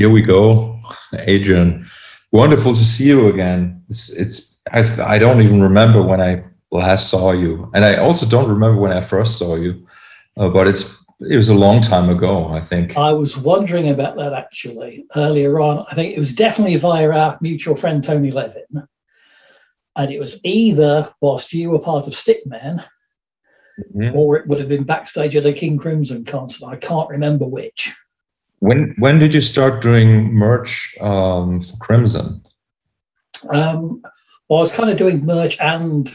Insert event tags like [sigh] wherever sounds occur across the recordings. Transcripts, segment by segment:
here we go, Adrian. Wonderful to see you again. It's, it's I, I don't even remember when I last saw you, and I also don't remember when I first saw you. Uh, but it's it was a long time ago, I think. I was wondering about that actually earlier on. I think it was definitely via our mutual friend Tony Levin, and it was either whilst you were part of Stick Men, mm-hmm. or it would have been backstage at a King Crimson concert. I can't remember which. When when did you start doing merch um, for Crimson? Um, well, I was kind of doing merch and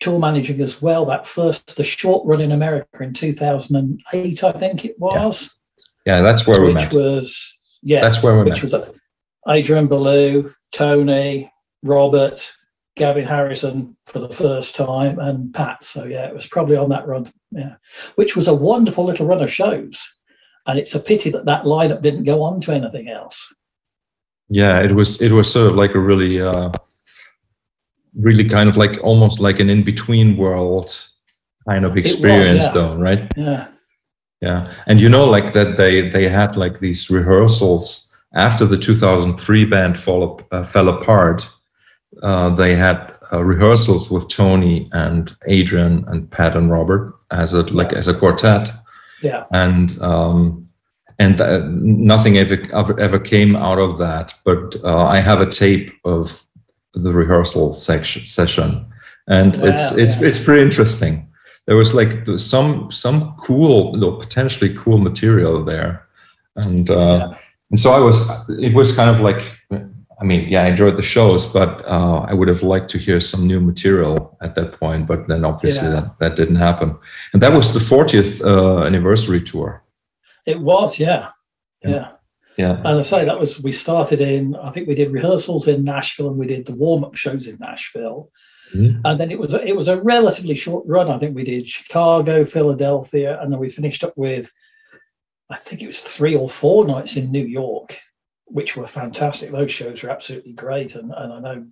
tour managing as well. That first, the short run in America in 2008, I think it was. Yeah, yeah that's where we met. Which was yeah, that's where we which met. was Adrian Belew, Tony, Robert, Gavin Harrison for the first time, and Pat. So yeah, it was probably on that run. Yeah, which was a wonderful little run of shows, and it's a pity that that lineup didn't go on to anything else. Yeah, it was it was sort of like a really. Uh really kind of like almost like an in between world kind of experience, was, yeah. though, right? Yeah. Yeah, and you know, like that they they had like these rehearsals after the 2003 band fall, uh, fell apart. Uh, they had uh, rehearsals with Tony and Adrian and Pat and Robert as a like as a quartet. Yeah. And um, and uh, nothing ever, ever, ever came out of that. But uh, I have a tape of the rehearsal section session, and wow, it's it's yeah. it's pretty interesting. There was like some some cool, know, potentially cool material there, and uh, yeah. and so I was. It was kind of like, I mean, yeah, I enjoyed the shows, but uh, I would have liked to hear some new material at that point. But then obviously yeah. that that didn't happen, and that was the 40th uh, anniversary tour. It was, yeah, yeah. Yeah. And I say that was we started in I think we did rehearsals in Nashville and we did the warm up shows in Nashville. Mm-hmm. And then it was a, it was a relatively short run. I think we did Chicago, Philadelphia, and then we finished up with I think it was three or four nights in New York, which were fantastic. Those shows were absolutely great, and, and I know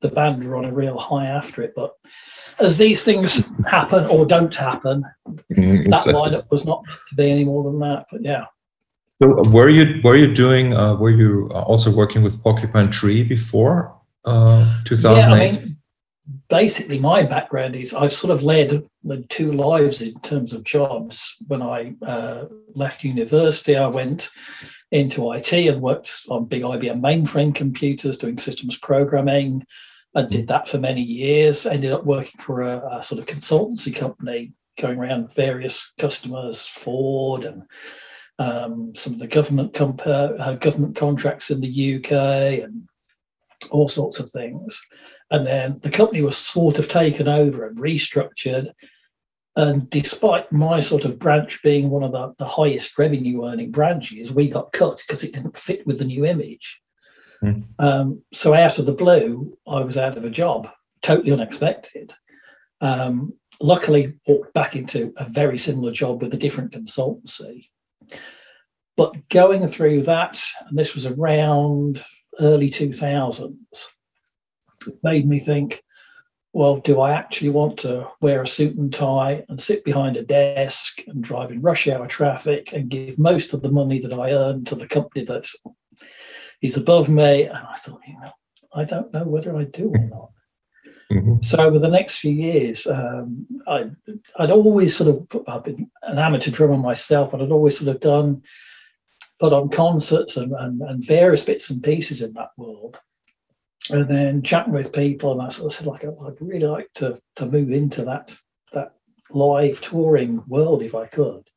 the band were on a real high after it. But as these things happen or don't happen, mm, that lineup was not to be any more than that. But yeah. So were you were you doing uh, were you also working with Porcupine Tree before uh, 2008? Yeah, I mean, basically my background is I've sort of led led two lives in terms of jobs. When I uh, left university, I went into IT and worked on big IBM mainframe computers doing systems programming. and did that for many years. Ended up working for a, a sort of consultancy company, going around various customers, Ford and um, some of the government comp- uh, government contracts in the UK and all sorts of things. And then the company was sort of taken over and restructured. And despite my sort of branch being one of the, the highest revenue earning branches, we got cut because it didn't fit with the new image. Mm. Um, so out of the blue, I was out of a job, totally unexpected. Um, luckily, walked back into a very similar job with a different consultancy. But going through that, and this was around early 2000s, made me think, well, do I actually want to wear a suit and tie and sit behind a desk and drive in rush hour traffic and give most of the money that I earn to the company that is above me? And I thought, you know, I don't know whether I do or not. Mm-hmm. So over the next few years, um, I, would always sort of I've been an amateur drummer myself, and I'd always sort of done put on concerts and, and, and various bits and pieces in that world. And then chatting with people, and I sort of said, like, I'd really like to to move into that that live touring world if I could.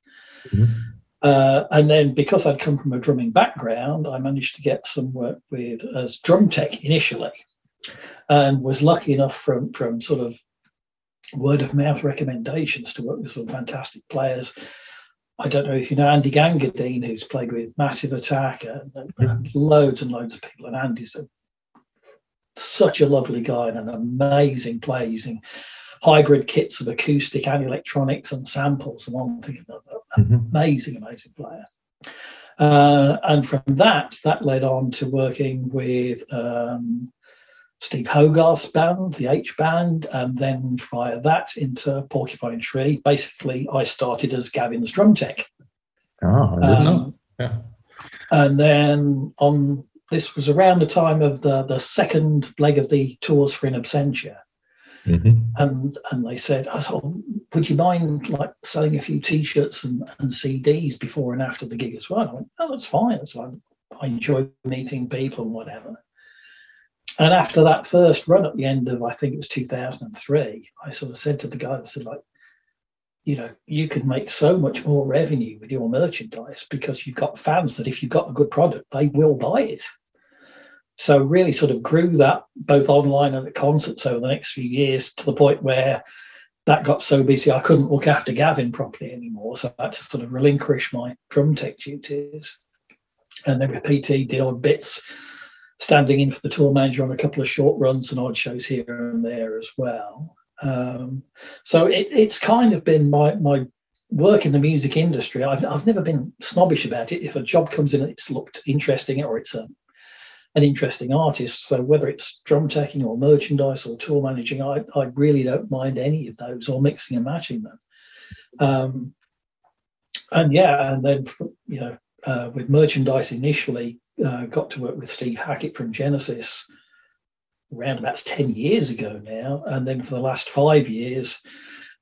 Mm-hmm. Uh, and then because I'd come from a drumming background, I managed to get some work with as drum tech initially and was lucky enough from from sort of word of mouth recommendations to work with some fantastic players. I don't know if you know Andy Gangadeen, who's played with Massive Attack and, and loads and loads of people. And Andy's a, such a lovely guy and an amazing player using hybrid kits of acoustic and electronics and samples and one thing another. Mm-hmm. Amazing, amazing player. Uh, and from that, that led on to working with um, Steve Hogarth's band, the H Band, and then via that into Porcupine Tree. Basically, I started as Gavin's drum tech. Oh, I didn't um, know. Yeah. And then on this was around the time of the the second leg of the tours for In Absentia. Mm-hmm. And and they said, I thought, would you mind like selling a few T-shirts and, and CDs before and after the gig as well? I went, oh, that's fine. That's fine. I enjoy meeting people and whatever. And after that first run at the end of I think it was 2003, I sort of said to the guy, I said like, you know, you could make so much more revenue with your merchandise because you've got fans that if you've got a good product, they will buy it. So really sort of grew that both online and at concerts over the next few years to the point where that got so busy I couldn't look after Gavin properly anymore. So I had to sort of relinquish my drum tech duties. And then with PT did odd bits, standing in for the tour manager on a couple of short runs and odd shows here and there as well. Um, so it, it's kind of been my my work in the music industry. I've I've never been snobbish about it. If a job comes in and it's looked interesting or it's a an interesting artist. So whether it's drum teching or merchandise or tour managing, I, I really don't mind any of those or mixing and matching them. Um, and yeah, and then you know uh, with merchandise initially, uh, got to work with Steve Hackett from Genesis around about 10 years ago now. And then for the last five years,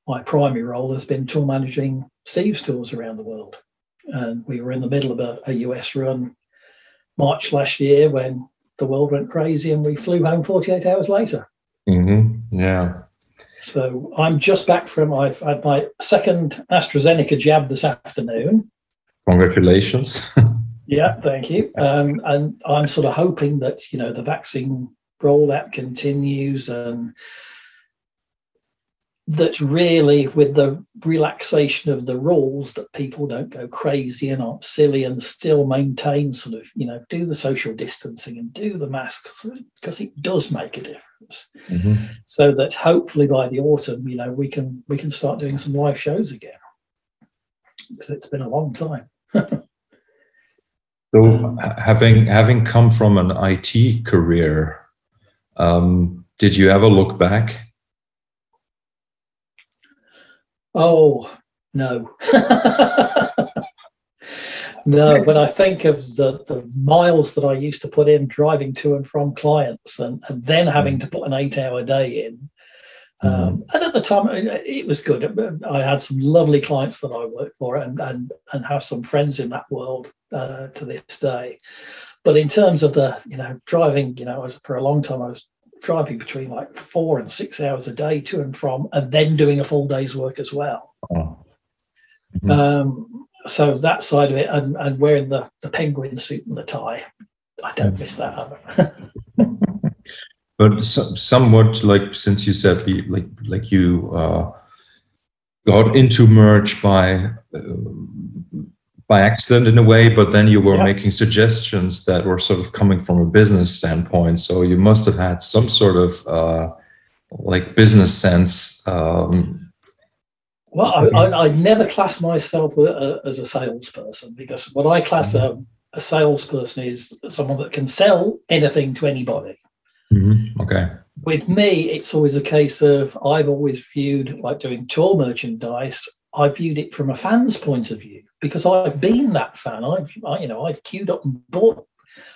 my primary role has been tour managing Steve's tours around the world. And we were in the middle of a, a US run March last year when the world went crazy and we flew home 48 hours later. Mm-hmm. Yeah. So I'm just back from, I've had my second AstraZeneca jab this afternoon. Congratulations. [laughs] yeah, thank you. Um, and I'm sort of hoping that, you know, the vaccine rollout continues and that's really with the relaxation of the rules that people don't go crazy and aren't silly and still maintain sort of you know do the social distancing and do the masks because it does make a difference. Mm-hmm. so that hopefully by the autumn you know we can we can start doing some live shows again. Because it's been a long time. [laughs] So um, having having come from an IT career um, did you ever look back Oh, no. [laughs] no, when I think of the, the miles that I used to put in driving to and from clients and, and then having to put an eight hour day in. Mm-hmm. Um, and at the time, it was good. I had some lovely clients that I worked for and, and, and have some friends in that world uh, to this day. But in terms of the, you know, driving, you know, was, for a long time, I was driving between like four and six hours a day to and from, and then doing a full day's work as well. Oh. Mm-hmm. Um, so that side of it, and, and wearing the, the penguin suit and the tie, I don't miss that [laughs] but so, somewhat like since you said like like you uh, got into merch by uh, by accident in a way, but then you were making suggestions that were sort of coming from a business standpoint. So you must have had some sort of uh, like business sense. Um, well, I, I, I, never class myself as a salesperson because what I class mm-hmm. a, a, salesperson is someone that can sell anything to anybody. Mm-hmm. Okay. With me, it's always a case of I've always viewed like doing tour merchandise. I viewed it from a fan's point of view because I've been that fan. I've I, you know I've queued up and bought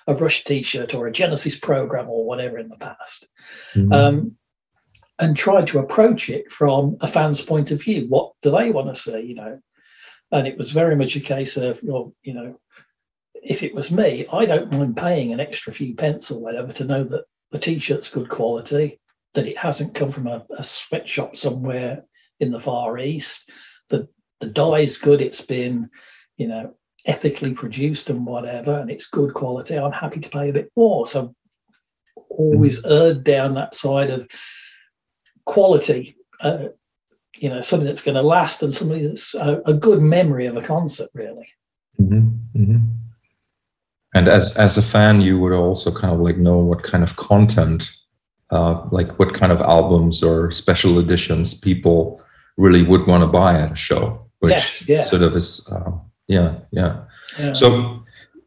a Rush T-shirt or a Genesis program or whatever in the past, mm-hmm. um, and tried to approach it from a fan's point of view. What do they want to see? You know, and it was very much a case of well, you know, if it was me, I don't mind paying an extra few pence or whatever to know that the T-shirt's good quality, that it hasn't come from a, a sweatshop somewhere in the Far East, the dye is good. It's been, you know, ethically produced and whatever, and it's good quality. I'm happy to pay a bit more. So always mm-hmm. erred down that side of quality. Uh, you know, something that's going to last and something that's a, a, good memory of a concert, really. Mm-hmm. Mm-hmm. And as as a fan, you would also kind of like know what kind of content, uh, like what kind of albums or special editions people really would want to buy at a show which yes, yeah. sort of is uh, yeah, yeah, yeah. So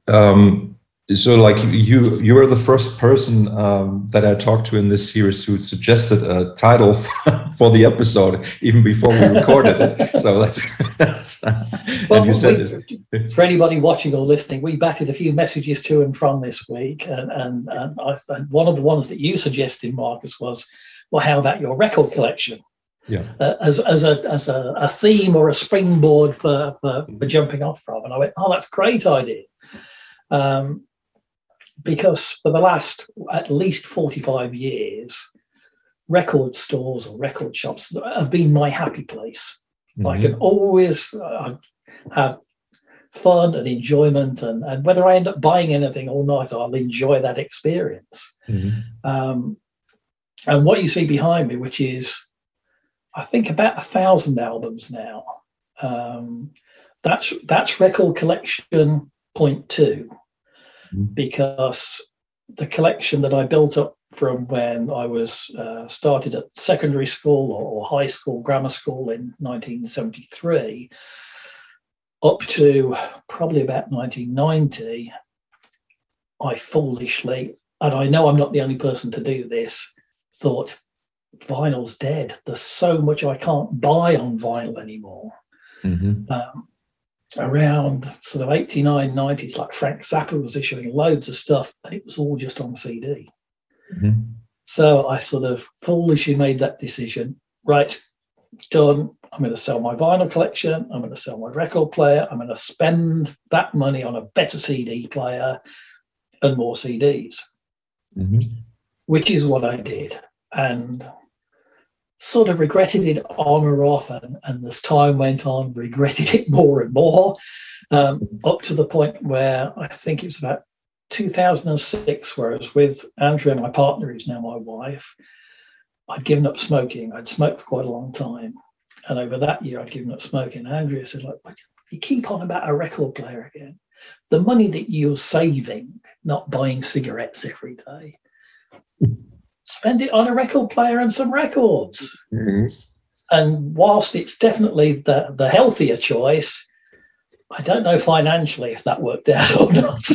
um, so like you you were the first person um, that i talked to in this series who suggested a title [laughs] for the episode even before we recorded it. So that's, [laughs] that's and you said we, for anybody watching or listening we batted a few messages to and from this week and and, and I, and one of the ones that you suggested marcus was well how about your record collection yeah. Uh, as as a as a, a, theme or a springboard for, for, for jumping off from and i went oh that's a great idea um, because for the last at least 45 years, record stores or record shops have been my happy place. Mm-hmm. I can always uh, have fun and enjoyment, and, and whether I end up buying anything or not, I'll enjoy that experience. Mm-hmm. Um, and what you see behind me, which is, I think, about a thousand albums now. Um, that's that's record collection point two. Mm-hmm. because the collection that I built up from when I was uh, started at secondary school or, or, high school, grammar school in 1973, up to probably about 1990, I foolishly, and I know I'm not the only person to do this, thought vinyl's dead. There's so much I can't buy on vinyl anymore. Mm-hmm. Um, around sort of 89, 90s, like Frank Zappa was issuing loads of stuff, and it was all just on CD. Mm-hmm. So I sort of foolishly made that decision. Right, done. I'm going to sell my vinyl collection. I'm going to sell my record player. I'm going to spend that money on a better CD player and more CDs, mm-hmm. which is what I did. And sort of regretted it on or off, and, and as time went on, regretted it more and more, um, up to the point where I think it was about 2006, where I was with Andrea, my partner, who's now my wife. I'd given up smoking. I'd smoked for quite a long time. And over that year, I'd given up smoking. Andrea said, Look, you keep on about a record player again. The money that you're saving, not buying cigarettes every day, spend it on a record player and some records. Mm-hmm. And whilst it's definitely the, the healthier choice, I don't know financially if that worked [laughs] out or not.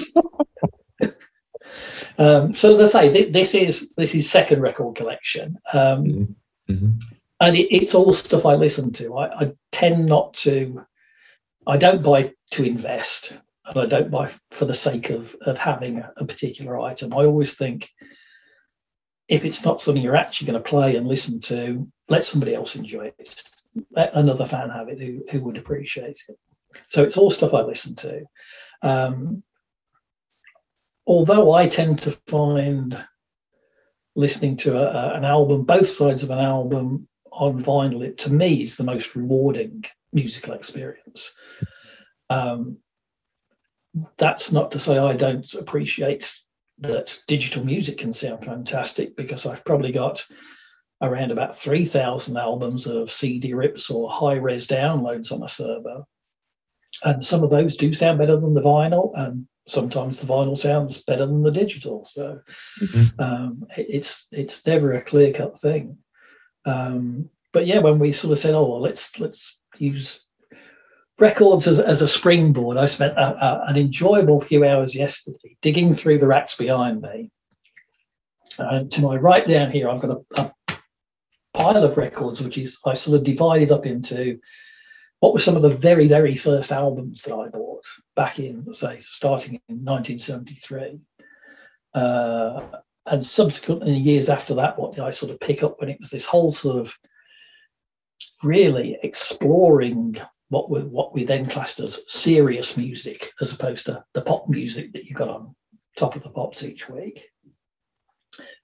[laughs] um, so as I say, th- this is this is second record collection, um, mm-hmm. and it, it's all stuff I listen to. I, I tend not to. I don't buy to invest, and I don't buy for the sake of of having a, a particular item. I always think if it's not something you're actually going to play and listen to, let somebody else enjoy it. Let another fan have it who, who would appreciate it. So it's all stuff I listen to. Um, although I tend to find listening to a, a, an album, both sides of an album on vinyl, it to me is the most rewarding musical experience. Um, that's not to say I don't appreciate that digital music can sound fantastic because I've probably got around about 3,000 albums of CD rips or high res downloads on a server. And some of those do sound better than the vinyl, and sometimes the vinyl sounds better than the digital. So mm-hmm. um, it's it's never a clear cut thing. Um, but yeah, when we sort of said, "Oh, well, let's let's use records as, as a springboard. I spent a, a, an enjoyable few hours yesterday digging through the racks behind me. And to my right down here, I've got a, a pile of records, which is I sort of divided up into what were some of the very, very first albums that I bought back in, say, starting in 1973. Uh, and subsequently, years after that, what did I sort of pick up when it was this whole sort of really exploring what we what we then classed as serious music as opposed to the pop music that you got on top of the pops each week.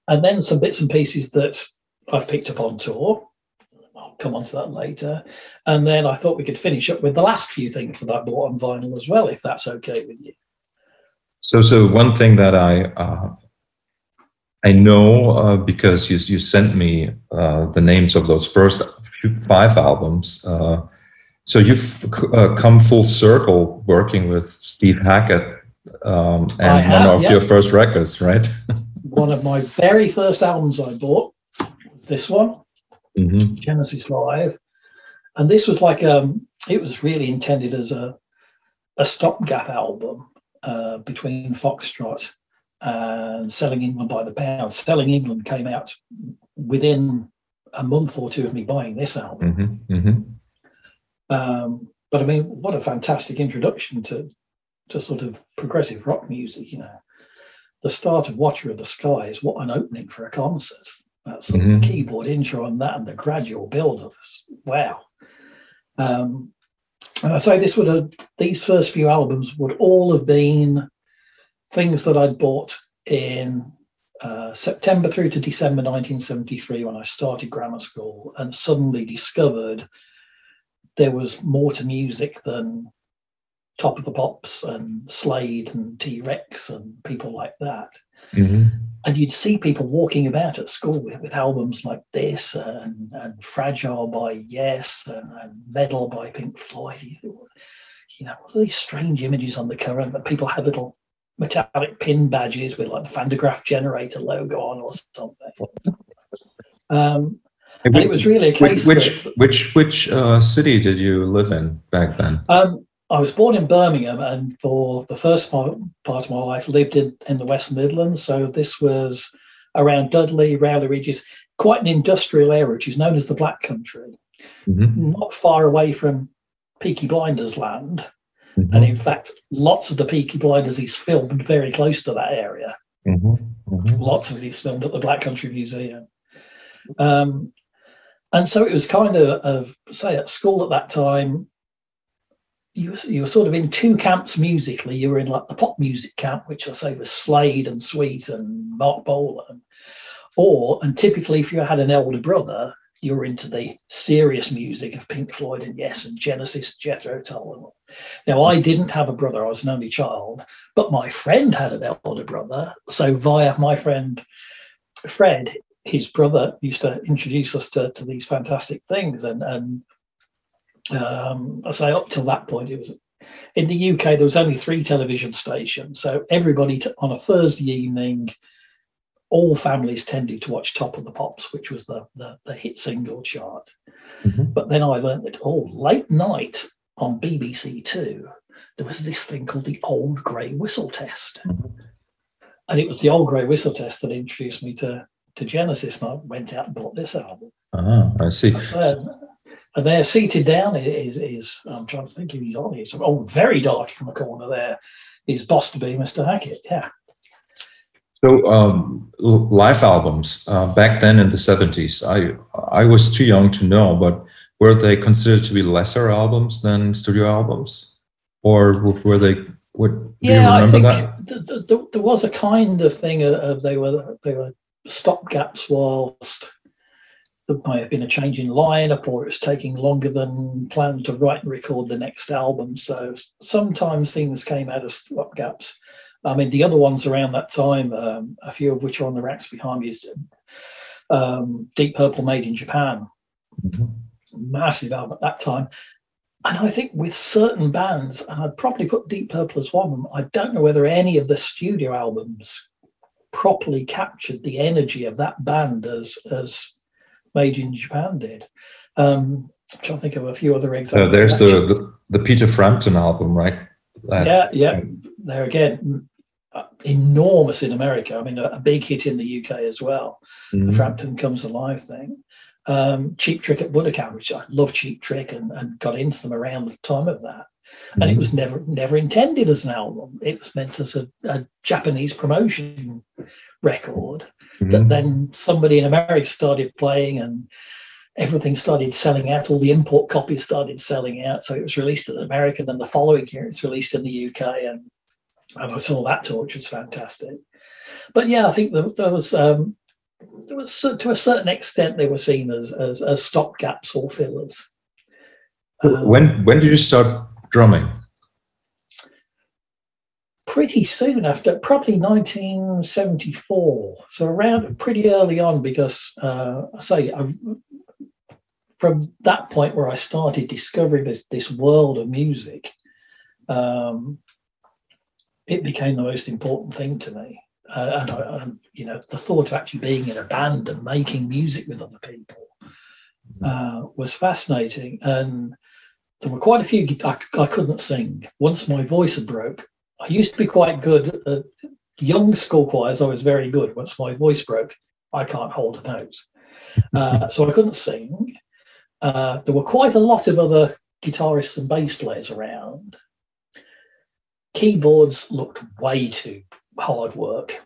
And then some bits and pieces that I've picked up on tour. I'll come on to that later. And then I thought we could finish up with the last few things that I bought on vinyl as well, if that's okay with you. So, so one thing that I uh, I know uh, because you you sent me uh, the names of those first five albums. Uh, so you've uh, come full circle working with Steve Hackett um, and have, one of your first records, right? [laughs] one of my very first albums I bought was this one, mm-hmm. Genesis Live, and this was like um, it was really intended as a a stopgap album. uh, between Foxtrot and Selling England by the Pound. Selling England came out within a month or two of me buying this album. Mm-hmm, mm-hmm. Um, but I mean, what a fantastic introduction to to sort of progressive rock music. You know, the start of Watcher of the Skies. What an opening for a concert! That sort mm-hmm. of keyboard intro on that, and the gradual build of us. wow. Um, and I say this would have these first few albums would all have been things that I'd bought in uh, September through to December 1973 when I started grammar school and suddenly discovered there was more to music than Top of the Pops and Slade and T Rex and people like that. Mm-hmm. And you'd see people walking about at school with, with albums like this and, and Fragile by Yes and, and Meddle by Pink Floyd. You, know, all these strange images on the cover that people had little metallic pin badges with like the Van der Graaf Generator logo on or something. [laughs] Um, and it was really a case. Which which which, which uh, city did you live in back then? Um, I was born in Birmingham, and for the first part, part of my life, lived in, in the West Midlands. So this was around Dudley, Rowley Regis, quite an industrial area, which is known as the Black Country, mm-hmm. not far away from Peaky Blinders land. Mm-hmm. And in fact, lots of the Peaky Blinders is filmed very close to that area. Mm-hmm. mm-hmm. Lots of it is filmed at the Black Country Museum. Um, and so it was kind of, of, say, at school at that time, you, you were sort of in two camps musically. You were in like the pop music camp, which I say was Slade and Sweet and Marc Bolan. Or, and typically if you had an elder brother, you were into the serious music of Pink Floyd and Yes and Genesis, Jethro Tull. Now, I didn't have a brother, I was an only child, but my friend had an elder brother. So, via my friend Fred, his brother used to introduce us to, to these fantastic things. And, and um, I say up till that point, it was in the UK, there was only three television stations. So, everybody t- on a Thursday evening, all families tended to watch Top of the Pops, which was the, the, the hit single chart. Mm-hmm. But then I learned that, oh, late night on BBC Two, there was this thing called the Old Grey Whistle Test. Mm-hmm. And it was the Old Grey Whistle Test that introduced me to, to Genesis. And I went out and bought this album. Ah, I see. and there, seated down, is, is I'm trying to think if he's on here. So, oh, very dark in the corner there is Boss to be Mr. Hackett. Yeah. So um, live albums uh, back then in the seventies, I I was too young to know, but were they considered to be lesser albums than studio albums, or were they? What yeah, I think the, the, there was a kind of thing of they were they were stopgaps whilst there might have been a change in lineup or it was taking longer than planned to write and record the next album. So sometimes things came out of stop gaps. I mean, the other ones around that time, um, a few of which are on the racks behind me, is um, Deep Purple Made in Japan. Mm-hmm. Massive album at that time. And I think with certain bands, and I'd probably put Deep Purple as one of them, I don't know whether any of the studio albums properly captured the energy of that band as as Made in Japan did. Um, I'm trying to think of a few other examples. Uh, there's the, the, the Peter Frampton album, right? That, yeah, yeah. There again, enormous in America. I mean, a, a, big hit in the UK as well. Mm-hmm. The Frampton Comes Alive thing. Um, Cheap Trick at Budokan, which I love Cheap Trick and, and got into them around the time of that. And mm-hmm. it was never never intended as an album. It was meant as a, a Japanese promotion record mm-hmm. that then somebody in America started playing and everything started selling out. All the import copies started selling out. So it was released in America. Then the following year, it's released in the UK, and and I saw that tour, which was fantastic. But yeah, I think there, there was um, there was to a certain extent they were seen as as, as stopgaps or fillers. Um, when when did you start drumming? Pretty soon after, probably 1974. So around pretty early on, because uh, I say I, from that point where I started discovering this this world of music, um, it became the most important thing to me. Uh, and, I, you know, the thought of actually being in a band and making music with other people uh, was fascinating. And there were quite a few I, I couldn't sing. Once my voice had broke, I used to be quite good at young school choirs. I was very good. Once my voice broke, I can't hold a note. Uh, [laughs] so I couldn't sing. Uh, there were quite a lot of other guitarists and bass players around. Keyboards looked way too hard work.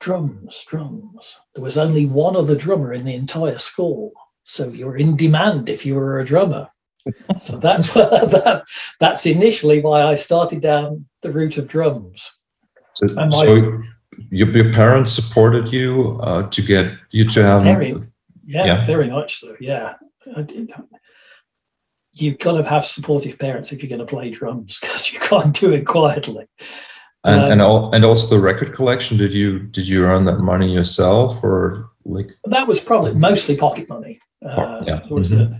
Drums, drums. There was only one other drummer in the entire school. So you were in demand if you were a drummer. So that's [laughs] that, that's initially why I started down the route of drums. So, my, so your, your parents supported you uh, to get you to have very, yeah, yeah, very much so. Yeah, you've got to have supportive parents if you're going to play drums [laughs] because you can't do it quietly. And um, and, all, and also the record collection. Did you did you earn that money yourself or like? That was probably mostly pocket money. Uh, yeah. Was mm-hmm.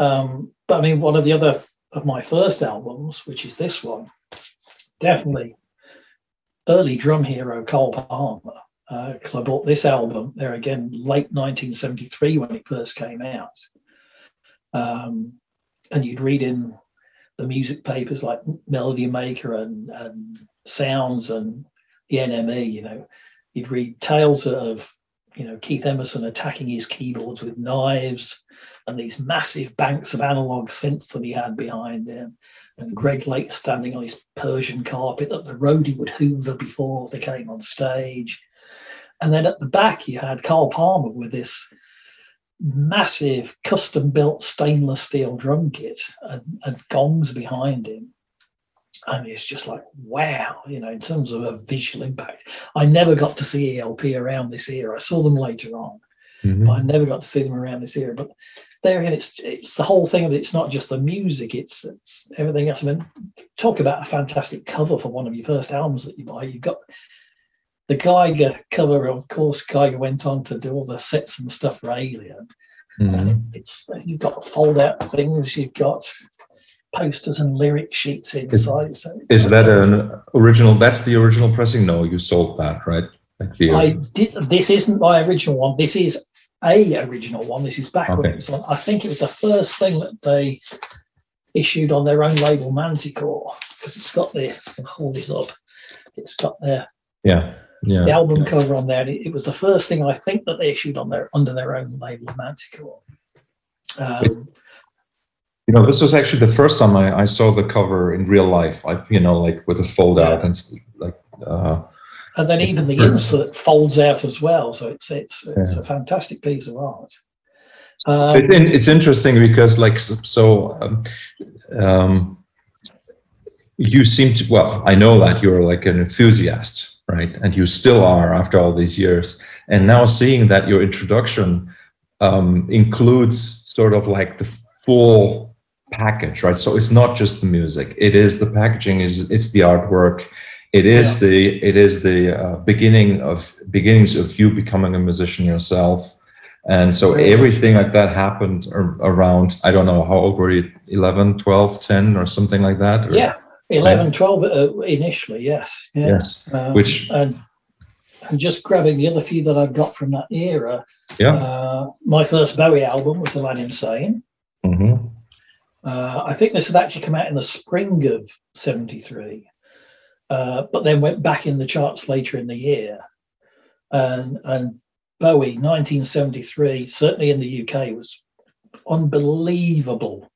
Um, but I mean, one of the other of my first albums, which is this one, definitely early drum hero Carl Palmer, because uh, I bought this album there again late 1973 when it first came out. Um, and you'd read in the music papers like Melody Maker and, and Sounds and the NME, you know, you'd read tales of, you know, Keith Emerson attacking his keyboards with knives and these massive banks of analog synths that he had behind him. And Greg Lake standing on his Persian carpet that the roadie would hoover before they came on stage. And then at the back, you had Carl Palmer with this massive custom built stainless steel drum kit and, and gongs behind him. And it's just like, wow, you know, in terms of a visual impact. I never got to see ELP around this era. I saw them later on, mm-hmm. but I never got to see them around this era. But there again, it's it's the whole thing of. It's not just the music; it's it's everything else. I mean, talk about a fantastic cover for one of your first albums that you buy. You've got the Giger cover. Of course, Giger went on to do all the sets and stuff for Alien. Mm-hmm. It's you've got fold out things. You've got posters and lyric sheets inside. Is, so is that an original? That's the original pressing. No, you sold that, right? Like the, I did. This isn't my original one. This is a original one. This is back okay. when it was on. I think it was the first thing that they issued on their own label, Manticore, because it's got the hold it up. It's got their yeah yeah the album yeah. cover on there. It, it, was the first thing I think that they issued on their under their own label, Manticore. Um, you know, this was actually the first time I, I saw the cover in real life. I, you know, like with a fold out and like. Uh, and then even the insert folds out as well. So it's it's it's yeah. a fantastic piece of art. Um, it's interesting because like so, um, um, you seem to well, I know that you're like an enthusiast, right? And you still are after all these years. And now seeing that your introduction um, includes sort of like the full package, right? So it's not just the music; it is the packaging, is it's the artwork it is yeah. the it is the uh, beginning of beginnings of you becoming a musician yourself and so everything like that happened around i don't know how old were you 11 12 10 or something like that or, yeah 11 right? 12 uh, initially yes yeah. yes um, which and, and just grabbing the other few that i've got from that era yeah uh, my first bowie album was Aladdin Sane mm-hmm. Uh, i think this had actually come out in the spring of 73 uh, but then went back in the charts later in the year. And, and Bowie, 1973, certainly in the UK, was unbelievable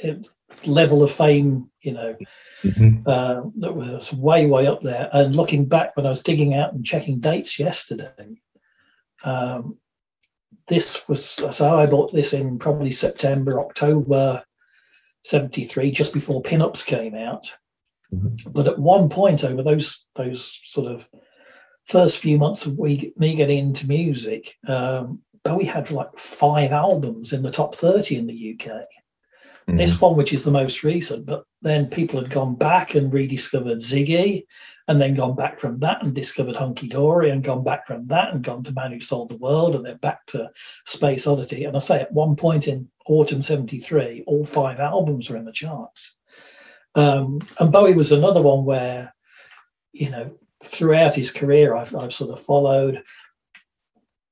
it, level of fame, you know, mm-hmm. uh, that was way, way up there. And looking back when I was digging out and checking dates yesterday, um, this was so I bought this in probably September, October 73, just before pinups came out. Mm-hmm. But at one point over those those sort of first few months of we, me getting into music, um, Bowie had like five albums in the top 30 in the UK. Mm-hmm. This one, which is the most recent, but then people had gone back and rediscovered Ziggy, and then gone back from that and discovered Hunky Dory, and gone back from that and gone to Man Who Sold the World, and then back to Space Oddity. And I say at one point in autumn 73, all five albums were in the charts. Um, and Bowie was another one where, you know, throughout his career, I've, I've sort of followed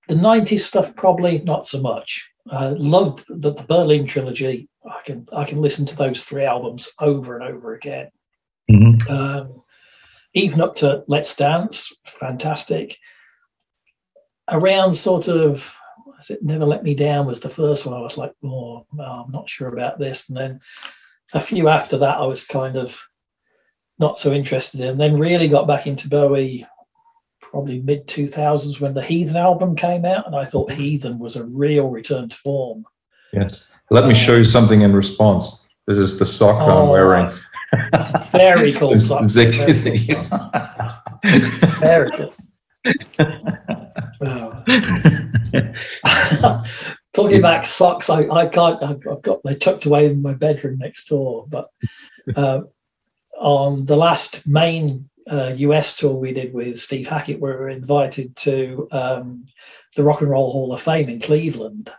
the 90s stuff, probably not so much. I loved the, the Berlin trilogy. I can I can listen to those three albums over and over again. Mm-hmm. Um, even up to Let's Dance, fantastic. Around sort of, was it Never Let Me Down was the first one. I was like, oh, I'm not sure about this. And then a few after that, I was kind of not so interested in. And then really got back into Bowie probably mid 2000s when the Heathen album came out. And I thought Heathen was a real return to form. Yes. Let me show you something in response. This is the sock oh, I'm wearing. Very cool sock. Very, very cool. [laughs] [laughs] [laughs] Talking about socks, I, I can't. I've got they tucked away in my bedroom next door. But [laughs] uh, on the last main uh, US tour we did with Steve Hackett, we were invited to um, the Rock and Roll Hall of Fame in Cleveland.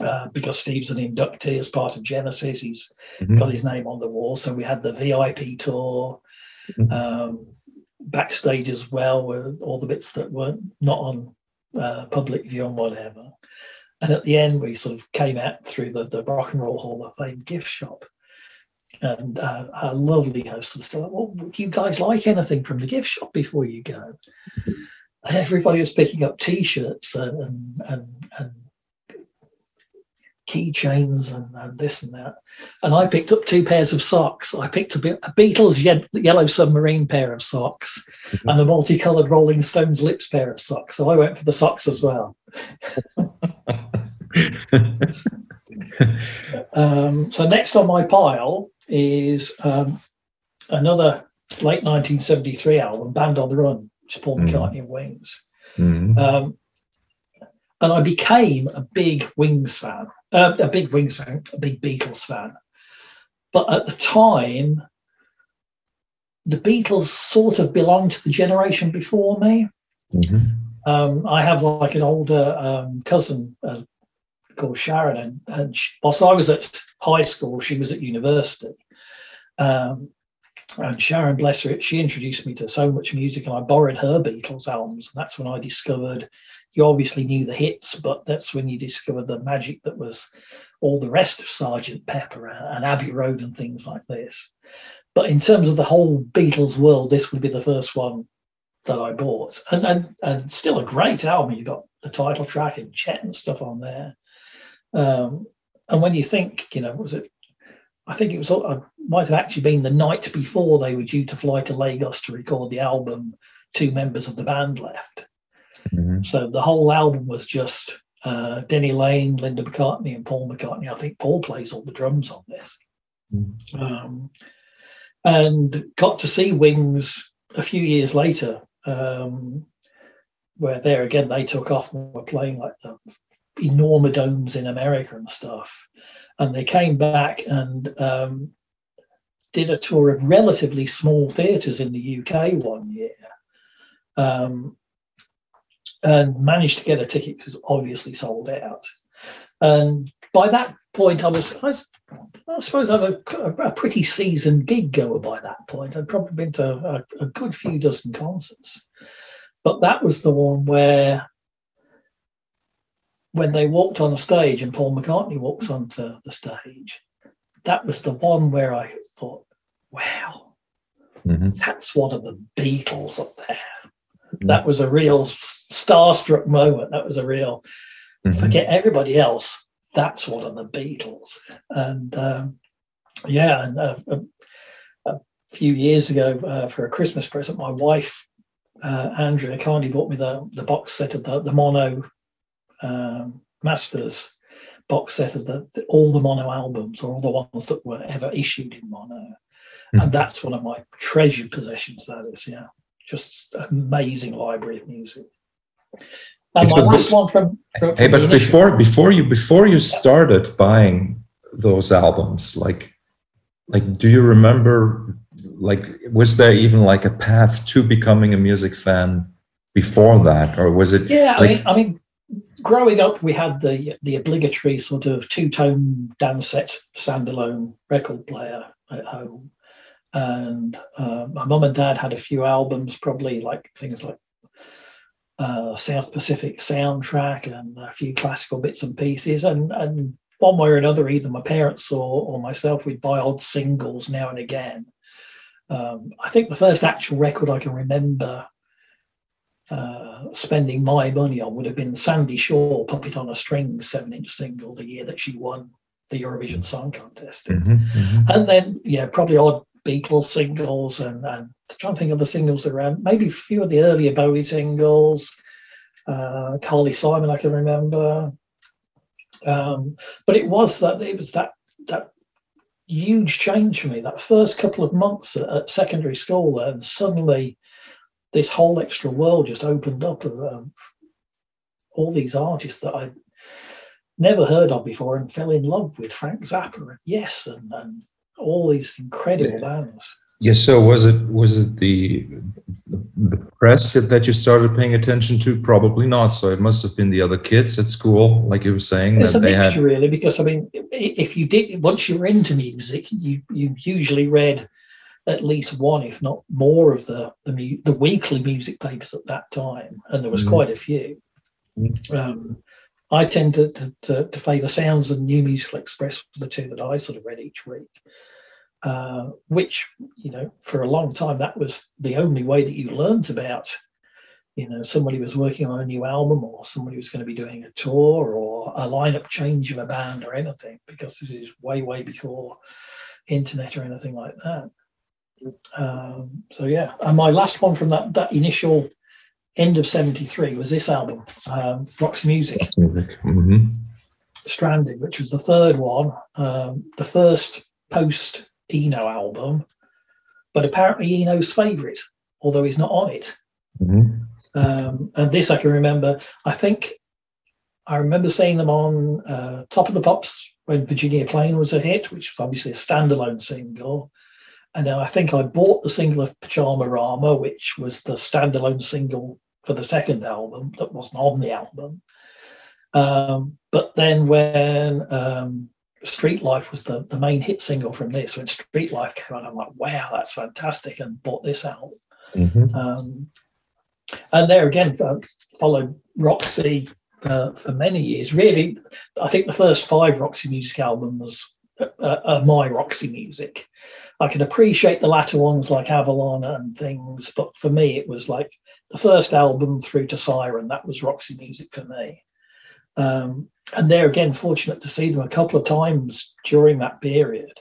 Uh, because Steve's an inductee as part of Genesis, he's mm-hmm. got his name on the wall. So we had the VIP tour, mm-hmm. um, backstage as well, with all the bits that weren't not on uh, public view and whatever. And at the end, we sort of came out through the, the Rock and Roll Hall of Fame gift shop. And uh, our lovely host was like, well, would you guys like anything from the gift shop before you go? And everybody was picking up T-shirts and, and, and keychains and, and, this and that. And I picked up two pairs of socks. I picked a, a Beatles yellow submarine pair of socks mm-hmm. and a multicolored Rolling Stones lips pair of socks. So I went for the socks as well. [laughs] um, so next on my pile is um, another late 1973 album, Band on the Run, which is Paul mm-hmm. McCartney and Wings. Mm-hmm. Um, and I became a big Wings fan, uh, a big Wings fan, a big Beatles fan. But at the time, the Beatles sort of belonged to the generation before me. Mm-hmm. Um, I have like an older um, cousin uh, called Sharon, and, and she, whilst I was at high school, she was at university. Um, and Sharon, bless her, she introduced me to so much music, and I borrowed her Beatles albums. And that's when I discovered you obviously knew the hits, but that's when you discovered the magic that was all the rest of Sergeant Pepper and Abbey Road and things like this. But in terms of the whole Beatles world, this would be the first one that I bought, and and and still a great album. You've got the title track and Jet and stuff on there. Um, and when you think, you know, was it? I think it was. I might have actually been the night before they were due to fly to Lagos to record the album. Two members of the band left, Mm-hmm. So the whole album was just uh, Denny Laine, Linda McCartney, and Paul McCartney. I think Paul plays all the drums on this. Mm-hmm. Um, and got to see Wings a few years later, um, where there again they took off and were playing like the enormous domes in America and stuff. And they came back and um, did a tour of relatively small theatres in the UK one year. Um, and managed to get a ticket because obviously sold out. And by that point, I was, I, I suppose I'm a, a, pretty seasoned gig goer by that point. I'd probably been to a, a good few dozen concerts. But that was the one where, when they walked on the stage and Paul McCartney walks onto the stage, that was the one where I thought, wow, mm-hmm. that's one of the Beatles up there that was a real starstruck moment. That was a real mm-hmm. forget everybody else. That's one of the Beatles. And um, yeah, and uh, a, a, few years ago uh, for a Christmas present, my wife uh, Andrea kindly bought me the the box set of the the mono um, masters box set of the, the, all the mono albums or all the ones that were ever issued in mono. Mm-hmm. And that's one of my treasured possessions. That is, yeah just amazing library of music. And my last one from, from hey, but before before you before you started buying those albums, like like do you remember like was there even like a path to becoming a music fan before that, or was it? Yeah, like, I mean, I mean, growing up, we had the the obligatory sort of two tone Dansette standalone record player at home and uh, my mum and dad had a few albums, probably like things like uh, South Pacific soundtrack and a few classical bits and pieces. And and one way or another, either my parents or or myself, we'd buy odd singles now and again. Um, I think the first actual record I can remember uh, spending my money on would have been Sandie Shaw Puppet on a String seven inch single the year that she won the Eurovision Song Contest. Mm-hmm, mm-hmm. And then, yeah, probably odd Beatles singles and, and trying to think of the singles around, maybe a few of the earlier Bowie singles. Uh, Carly Simon, I can remember. Um, but it was that it was that that huge change for me. That first couple of months at, at secondary school, and suddenly this whole extra world just opened up of um, all these artists that I'd never heard of before and fell in love with Frank Zappa and Yes and, and all these incredible bands. Yes. So was it was it the the press that you started paying attention to? Probably not. So it must have been the other kids at school, like you were saying. It's a mixture, had... really, because I mean, if you did once you were into music, you you usually read at least one, if not more, of the the, the weekly music papers at that time, and there was mm. quite a few. Mm. Um, I tend to, to, to, to favour Sounds and New Musical Express, the two that I sort of read each week. Uh, which you know for a long time that was the only way that you learned about you know somebody was working on a new album or somebody was going to be doing a tour or a lineup change of a band or anything because this is way way before internet or anything like that um, so yeah and my last one from that that initial end of 73 was this album um, roxy music, music. Mm-hmm. stranded which was the third one um, the first post Eno album, but apparently Eno's favourite, although he's not on it. Mm-hmm. Um, and this I can remember. I think I remember seeing them on uh, Top of the Pops when Virginia Plain was a hit, which was obviously a standalone single. And then I think I bought the single of Pyjamarama, which was the standalone single for the second album that wasn't on the album. Um, but then when um, Street Life was the, the main hit single from this. When Street Life came out, I'm like, wow, that's fantastic, and bought this out. Mm-hmm. Um, and there again, I uh, followed Roxy uh, for many years. Really, I think the first five Roxy music albums uh, my Roxy music. I can appreciate the latter ones like Avalon and things, but for me, it was like the first album through to Siren. That was Roxy music for me. Um, and they're again fortunate to see them a couple of times during that period.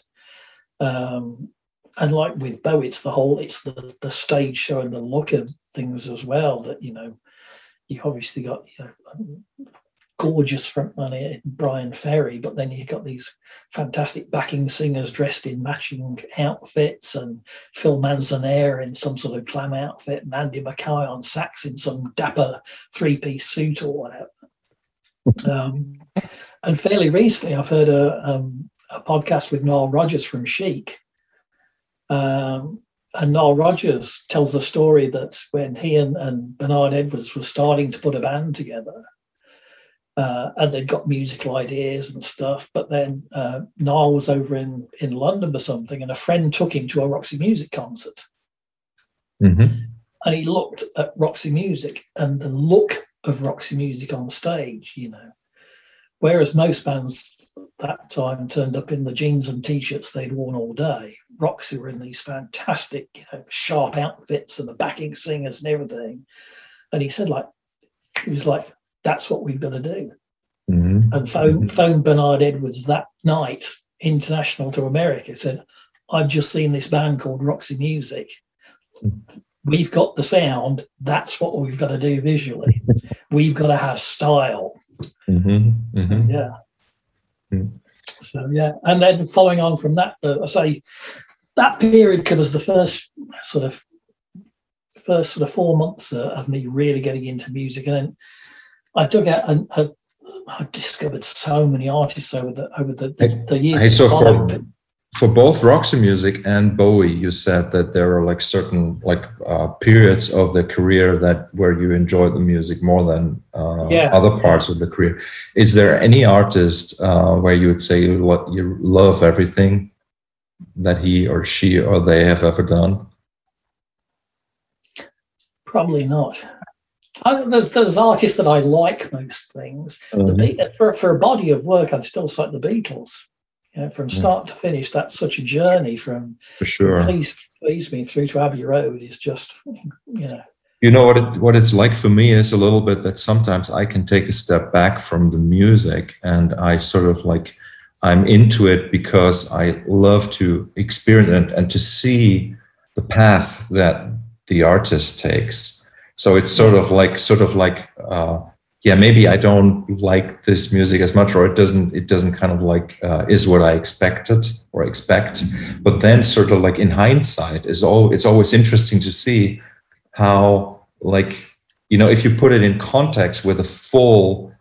Um, and like with Bow, it's the whole, it's the the stage show and the look of things as well. That you know, you obviously got you know gorgeous frontman Bryan Ferry, but then you've got these fantastic backing singers dressed in matching outfits, and Phil Manzanera in some sort of glam outfit, and Andy Mackay on sax in some dapper three-piece suit or whatever. [laughs] Um, and fairly recently, I've heard a, um, a podcast with Nile Rodgers from Chic. Um, and Nile Rodgers tells the story that when he and, and Bernard Edwards were starting to put a band together, uh, and they'd got musical ideas and stuff, but then uh, Nile was over in, in London or something, and a friend took him to a Roxy Music concert. Mm-hmm. And he looked at Roxy Music, and the look of Roxy Music on stage, you know. Whereas most bands that time turned up in the jeans and t-shirts they'd worn all day. Roxy were in these fantastic, you know, sharp outfits and the backing singers and everything. And he said, like, he was like, that's what we've got to do. Mm-hmm. And phoned, mm-hmm. phoned Bernard Edwards that night, international to America, said, I've just seen this band called Roxy Music. Mm-hmm we've got the sound. That's what we've got to do visually. [laughs] we've got to have style. Mm-hmm, mm-hmm. Yeah. Mm. So yeah, and then following on from that, uh, I say that period covers the first sort of first sort of four months uh, of me really getting into music, and then I took out and I discovered so many artists over the over the, the, the years. Hey, so for, for both Roxy Music and Bowie, you said that there are like certain like uh, periods of the career that where you enjoy the music more than uh, yeah. other parts of the career. Is there any artist uh, where you would say you, lo- you love everything that he or she or they have ever done? Probably not. I, there's, there's, artists that I like most things. Mm-hmm. The, for, for a body of work, I'd still cite the Beatles Yeah, from start yeah. to finish, that's such a journey from for sure. Please, please me through to Abbey Road is just, you know. You know what it, what it's like for me is a little bit that sometimes I can take a step back from the music and I sort of like I'm into it because I love to experience and, and to see the path that the artist takes. So it's sort of like sort of like uh, yeah maybe I don't like this music as much or it doesn't it doesn't kind of like uh, is what I expected or expect. But then sort of like in hindsight is all it's always interesting to see how like you know if you put it in context with a full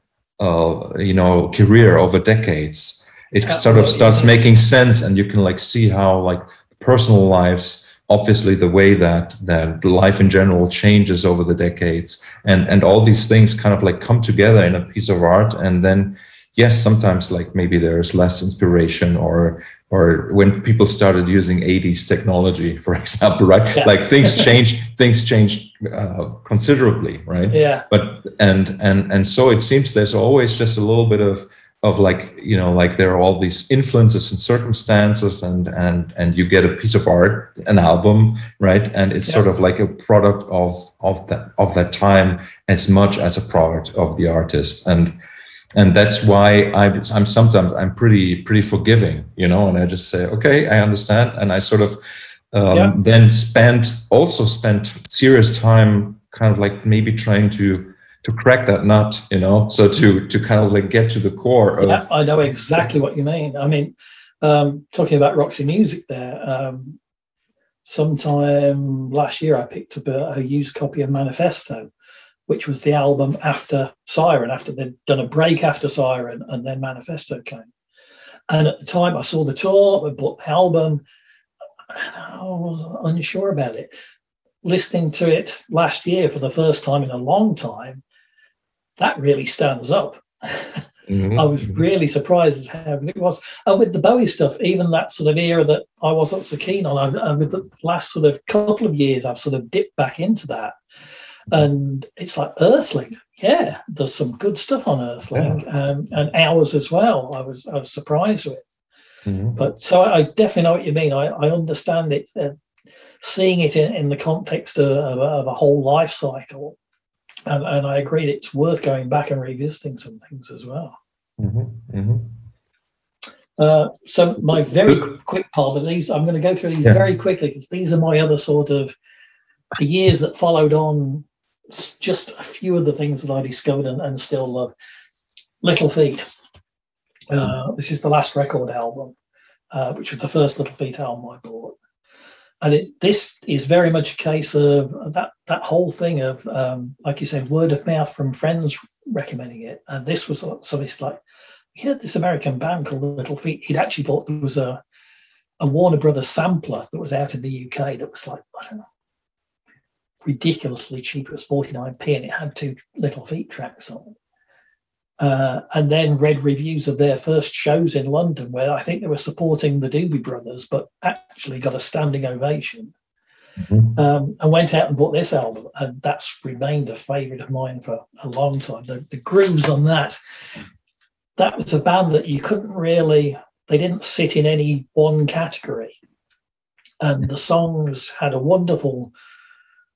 uh, you know career over decades it sort of starts making sense and you can like see how like personal lives obviously the way that that life in general changes over the decades and and all these things kind of like come together in a piece of art and then yes sometimes like maybe there's less inspiration or or when people started using 80s technology [laughs] for example right? Yeah. like things [laughs] change things change uh, considerably right? Yeah. But and and and so it seems there's always just a little bit of of like you know like there are all these influences and circumstances and and and you get a piece of art an album right and it's yeah. sort of like a product of of that of that time as much as a product of the artist and and that's why I'm, I'm sometimes i'm pretty pretty forgiving you know and i just say okay i understand and i sort of um, yeah. then spent also spent serious time kind of like maybe trying to to crack that nut, you know, so to to kind of like get to the core of. Yeah, I know exactly what you mean. I mean, um, talking about Roxy Music there, um, sometime last year I picked up a, a, used copy of Manifesto, which was the album after Siren, after they'd done a break after Siren, and then Manifesto came. And at the time, I saw the tour, I bought the album. I was unsure about it. Listening to it last year for the first time in a long time, that really stands up. Mm-hmm. [laughs] I was mm-hmm. really surprised at how good it was. And with the Bowie stuff, even that sort of era that I wasn't so keen on, I, with the last sort of couple of years, I've sort of dipped back into that. And it's like Earthling. Yeah, there's some good stuff on Earthling yeah. um, and Hours as well. I was I was surprised with. Mm-hmm. But so I definitely know what you mean. I, I understand it. Uh, seeing it in, in the context of, of, of a whole life cycle and, and I agree it's worth going back and revisiting some things as well. Mm-hmm, mm-hmm. Uh, so my very quick part of these, I'm going to go through these yeah. very quickly because these are my other sort of the years that followed on. Just a few of the things that I discovered and, and still love. Little Feat. Uh, this is the last record album, uh, which was the first Little Feat album I bought and it, this is very much a case of that that whole thing of um, like you said word of mouth from friends recommending it. And this was something like he had this american band called little feat he'd actually bought there was a a warner brothers sampler that was out in the uk that was like i don't know ridiculously cheap. It was 49p and it had two little feat tracks on uh, and then read reviews of their first shows in London, where I think they were supporting the Doobie Brothers, but actually got a standing ovation. Mm-hmm. Um, and went out and bought this album, and that's remained a favourite of mine for a long time. The, the grooves on that, that was a band that you couldn't really, they didn't sit in any one category. And the songs had a wonderful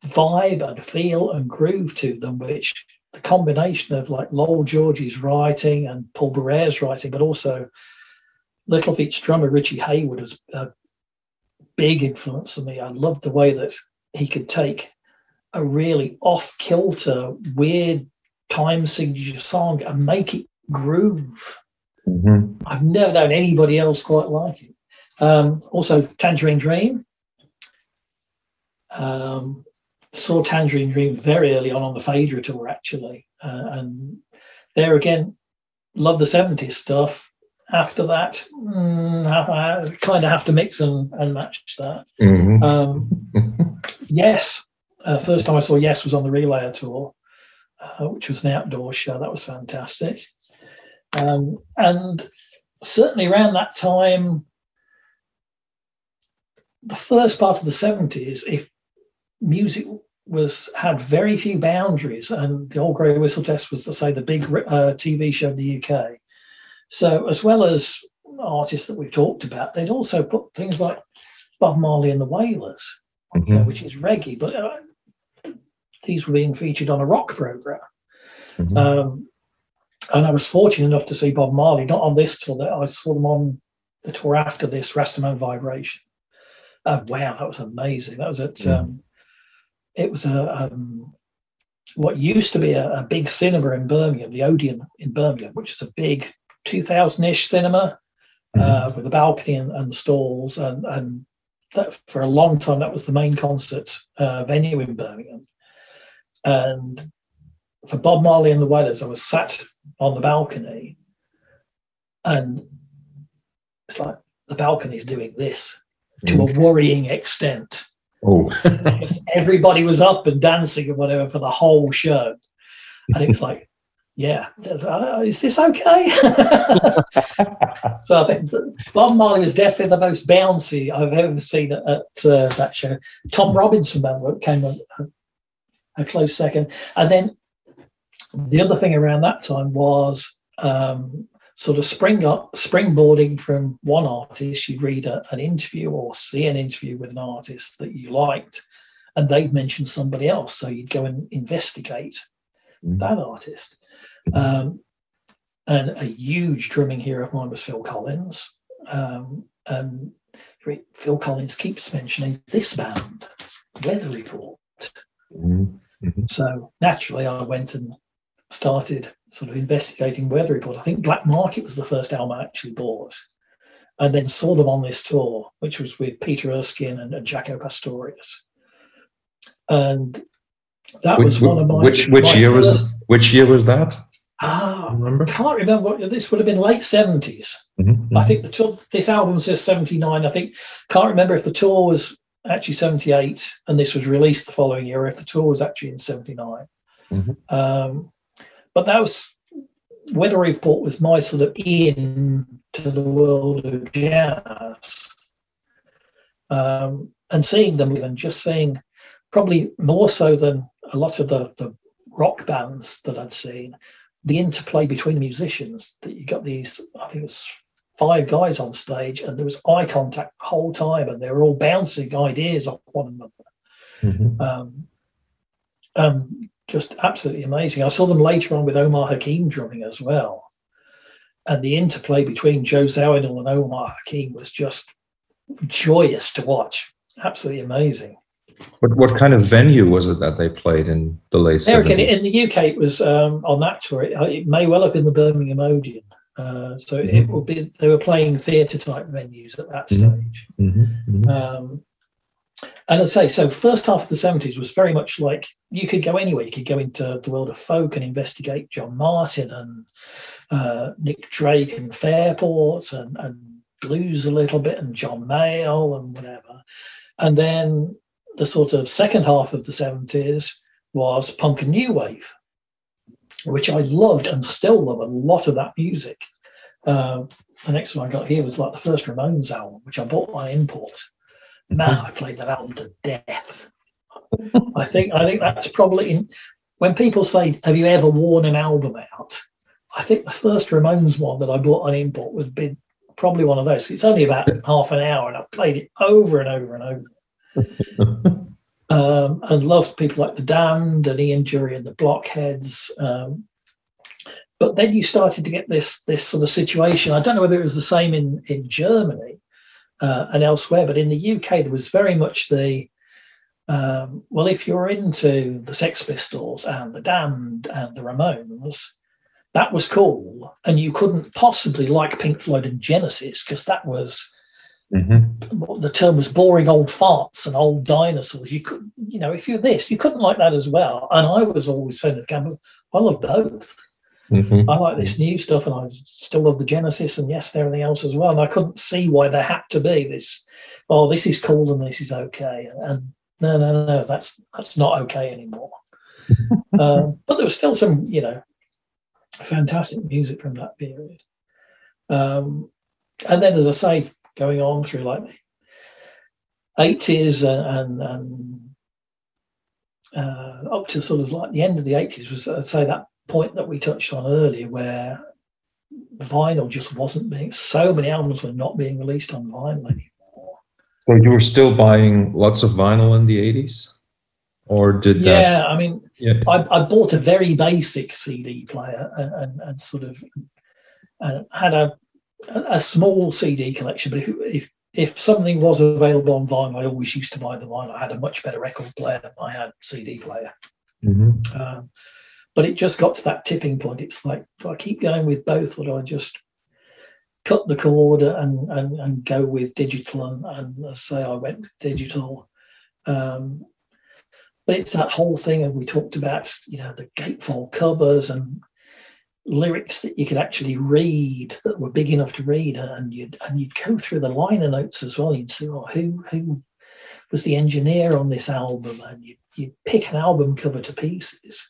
vibe and feel and groove to them, which the combination of like Lowell George's writing and Paul Barrere's writing, but also Little Feat's drummer Richie Hayward was a big influence on me. I loved the way that he could take a really off kilter, weird time signature song and make it groove. Mm-hmm. I've never known anybody else quite like it. Um, also, Tangerine Dream. Um, saw Tangerine Dream very early on on the Phaedra tour, actually. Uh, and there again, love the 70s stuff. After that, mm, I, kind of have to mix and, and match that. Mm-hmm. Um, [laughs] yes, uh, first time I saw Yes was on the Relayer tour, uh, which was an outdoor show. That was fantastic. Um, and certainly around that time, the first part of the 70s, if music was had very few boundaries, and the old grey whistle test was to say the big uh, TV show in the UK. So as well as artists that we've talked about, they'd also put things like Bob Marley and the Wailers, Mhm. you know, which is reggae, but uh, these were being featured on a rock program. Mhm. Um, and I was fortunate enough to see Bob Marley, not on this tour, that I saw them on the tour after this, Rastaman Vibration. Oh, wow, that was amazing. That was at, Mm. um, it was a, um, what used to be a, a big cinema in Birmingham, the Odeon in Birmingham, which is a big 2000 ish cinema uh, with a balcony and, and stalls. And, and that for a long time, that was the main concert uh, venue in Birmingham. And for Bob Marley and the Wailers, I was sat on the balcony, and it's like the balcony is doing this to a worrying extent. Oh. Everybody was up and dancing and whatever for the whole show, and it was like, [laughs] yeah, uh, is this okay? [laughs] so I think Bob Marley was definitely the most bouncy I've ever seen at, at uh, that show. Tom Robinson came a, a close second, and then the other thing around that time was um, sort of spring up, springboarding from one artist. You'd read a, an interview or see an interview with an artist that you liked, and they'd mention somebody else. So you'd go and investigate that artist. Um, and a huge drumming hero of mine was Phil Collins. Um, and Phil Collins keeps mentioning this band, Weather Report. Mhm. Mhm. So naturally, I went and started sort of investigating Weather Report. I think Black Market was the first album I actually bought, and then saw them on this tour, which was with Peter Erskine and, and Jaco Pastorius. And that Which, was one of my which which my year was first- which year was that? Ah, Remember? can't remember this would have been late seventies. Mhm. I think the tour. This album says seventy nine. I think can't remember if the tour was actually seventy eight and this was released the following year, or if the tour was actually in seventy nine. Mhm. Um, but that was Weather Report was my sort of in to the world of jazz, um, and seeing them and just seeing probably more so than a lot of the, the rock bands that I'd seen the interplay between musicians that you got these i think it was five guys on stage and there was eye contact the whole time and they were all bouncing ideas off one another Mhm. um, um, just absolutely amazing i saw them later on with omar hakim drumming as well and the interplay between joe zawinul and omar hakim was just joyous to watch absolutely amazing What what kind of venue was it that they played in the late Eric, in, 70s? in the UK, it was um, on that tour. It, it may well have been the Birmingham Odeon. Uh, so it Mhm. will be. They were playing theatre type venues at that Mhm. stage. Mhm, mhm. Um, and I'd say so. First half of the seventies was very much like you could go anywhere. You could go into the world of folk and investigate John Martyn and uh, Nick Drake and Fairport and, and blues a little bit and John Mayall and whatever. And then the sort of second half of the seventies was punk and new wave, which I loved and still love a lot of that music. Uh, the next one I got here was like the first Ramones album, which I bought on import. Man, I played that album to death. I think I think that's probably in, when people say, "Have you ever worn an album out?" I think the first Ramones one that I bought on import would be probably one of those. It's only about [laughs] half an hour, and I played it over and over and over um, and loved people like the Damned and Ian Dury and the Blockheads. Um, but then you started to get this this sort of situation. I don't know whether it was the same in in Germany uh, and elsewhere, but in the UK there was very much the um, well, if you're into the Sex Pistols and the Damned and the Ramones, that was cool, and you couldn't possibly like Pink Floyd and Genesis because that was Mhm. the term was boring old farts and old dinosaurs. You could, you know, if you're this, you couldn't like that as well. And I was always saying to the camp, I love both. Mhm. I like this new stuff and I still love the Genesis and yes, and everything else as well. And I couldn't see why there had to be this, oh, this is cool and this is okay. And no, no, no, that's that's not okay anymore. [laughs] um, but there was still some, you know, fantastic music from that period. Um, and then, as I say, going on through like the 80s and, and, and uh, up to sort of like the end of the 80s was, I'd say, that point that we touched on earlier where vinyl just wasn't being. So many albums were not being released on vinyl anymore. So you were still buying lots of vinyl in the eighties, or did Yeah, that? I mean, Yeah. I, I bought a very basic CD player and, and, and sort of uh, had a a small CD collection. But if, if if something was available on vinyl, I always used to buy the vinyl. I had a much better record player than I had CD player. Mhm. Um, but it just got to that tipping point. It's like, do I keep going with both, or do I just cut the cord and and, and go with digital? And, and I say, I went digital. Um, but it's that whole thing, and we talked about, you know, the gatefold covers and lyrics that you could actually read that were big enough to read, and you'd and you'd go through the liner notes as well. You'd see, oh, who who was the engineer on this album, and you you pick an album cover to pieces,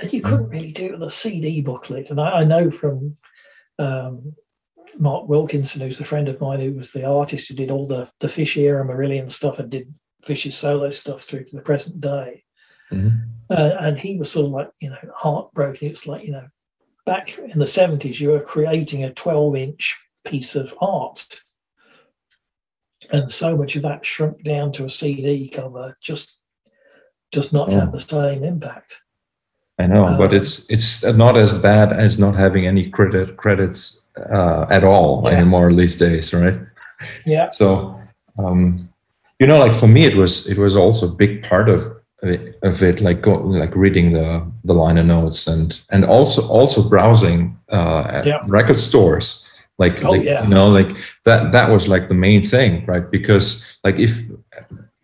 and you couldn't really do it with a CD booklet. And I, I know from um, Mark Wilkinson, who's a friend of mine, who was the artist who did all the the Fish era Marillion stuff and did Fish's solo stuff through to the present day. Mhm. Uh, and he was sort of like, you know, heartbroken. It's like, you know, back in the 70s, you were creating a 12 inch piece of art. And so much of that shrunk down to a CD cover just does not Oh. have the same impact. I know, but Um, it's it's not as bad as not having any credit credits uh, at all Yeah. anymore these days, right? Yeah. So, um, you know, like for me, it was it was also a big part of it- of it, like go, like reading the the liner notes and and also also browsing uh, at Yeah. record stores. Like, Oh, like yeah. you know, like that that was like the main thing, right? Because like if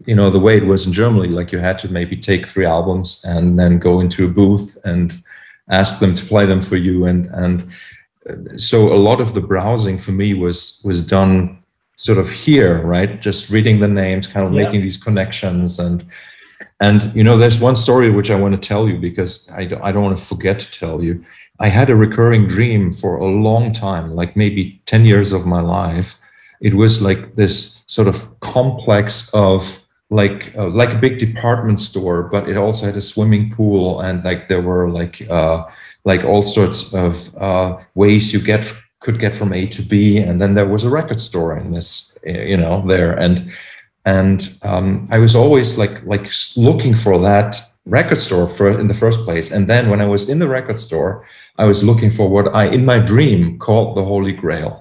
you know the way it was in Germany, like you had to maybe take three albums and then go into a booth and ask them to play them for you, and and uh, so a lot of the browsing for me was was done sort of here, right? Just reading the names, kind of Yeah. making these connections, and and you know, there's one story which I want to tell you because I don't, I don't want to forget to tell you. I had a recurring dream for a long time, like maybe ten years of my life. It was like this sort of complex of like uh, like a big department store, but it also had a swimming pool and like there were like uh, like all sorts of uh, ways you get could get from A to B, and then there was a record store in this, uh, you know, there, and and um, I was always like like looking for that record store for in the first place, and then when I was in the record store, I was looking for what I in my dream called the Holy Grail.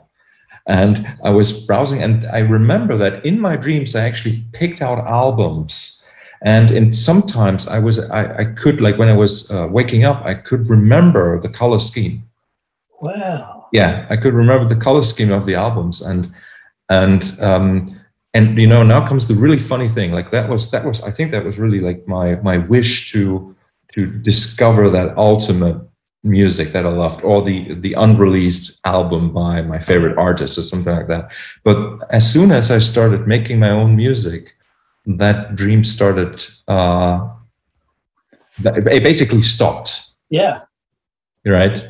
And I was browsing, and I remember that in my dreams, I actually picked out albums. And in sometimes i was i, I could like when i was uh, waking up i could remember the color scheme. Wow. yeah i could remember the color scheme of the albums. And and um and you know now comes the really funny thing. Like that was that was i think that was really like my my wish to to discover that ultimate music that i loved or the the unreleased album by my favorite artist or something like that but as soon as i started making my own music that dream started uh it basically stopped Yeah. right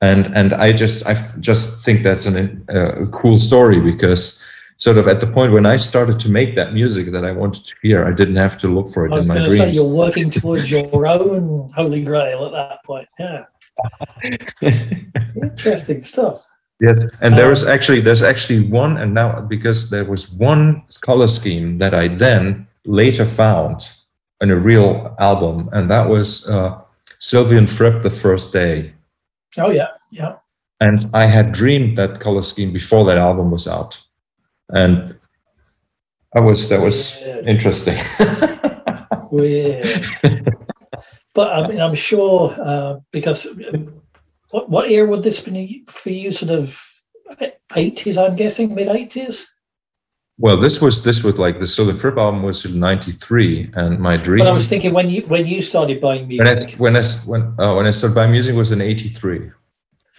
and and i just i just think that's an, a cool story because sort of at the point when i started to make that music that i wanted to hear i didn't have to look for it I was in my to say dreams you're working towards your own holy grail at that point. Yeah. Interesting stuff. yeah and there is actually there's actually one and now because there was one color scheme that i then later found in a real album and that was uh sylvian fripp the first day Oh, yeah. Yeah. and I had dreamed that color scheme before that album was out, and I was that was Weird. interesting. [laughs] Weird. But I mean, I'm sure uh, because what what year would this be for you? Sort of 80s, I'm guessing, mid 80s. well, this was this was like the Sylvian Fripp album was in '93, and my dream But I was thinking when you when you started buying when I music. when I when uh, when I started buying music was in '83.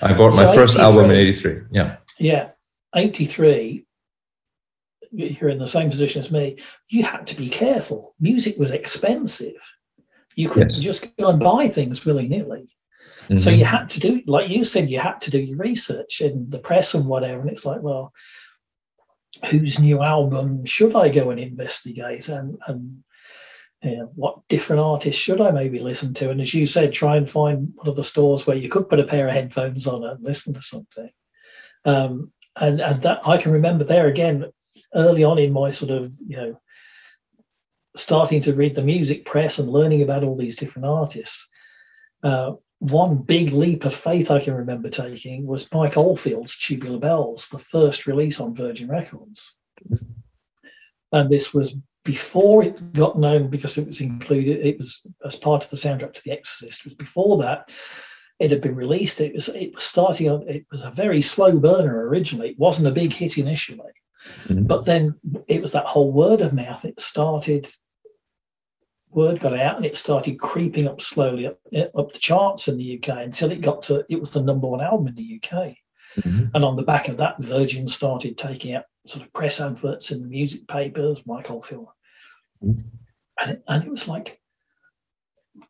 I bought my first album in 83. '83. Yeah, Yeah, 83. You're in the same position as me. You had to be careful. Music was expensive. You couldn't Yes. just go and buy things willy nilly. So Mhm. you had to do, like you said, you had to do your research in the press and whatever. And it's like, well, whose new album should I go and investigate? And and you know, what different artists should I maybe listen to? And as you said, try and find one of the stores where you could put a pair of headphones on and listen to something. Um, and and that I can remember there again early on in my sort of you know starting to read the music press and learning about all these different artists. Uh, one big leap of faith I can remember taking was Mike Oldfield's Tubular Bells, the first release on Virgin Records. And this was before it got known because it was included, it was as part of the soundtrack to The Exorcist. It was before that it had been released. It was it was starting on it was a very slow burner originally. It wasn't a big hit initially. Mm-hmm. But then it was that whole word of mouth. It started word got out and it started creeping up slowly up, up the charts in the UK until it got to it was the number one album in the UK. Mm-hmm. And on the back of that, Virgin started taking out sort of press adverts in the music papers, Mike Oldfield. Mm-hmm. And, it, and it was like,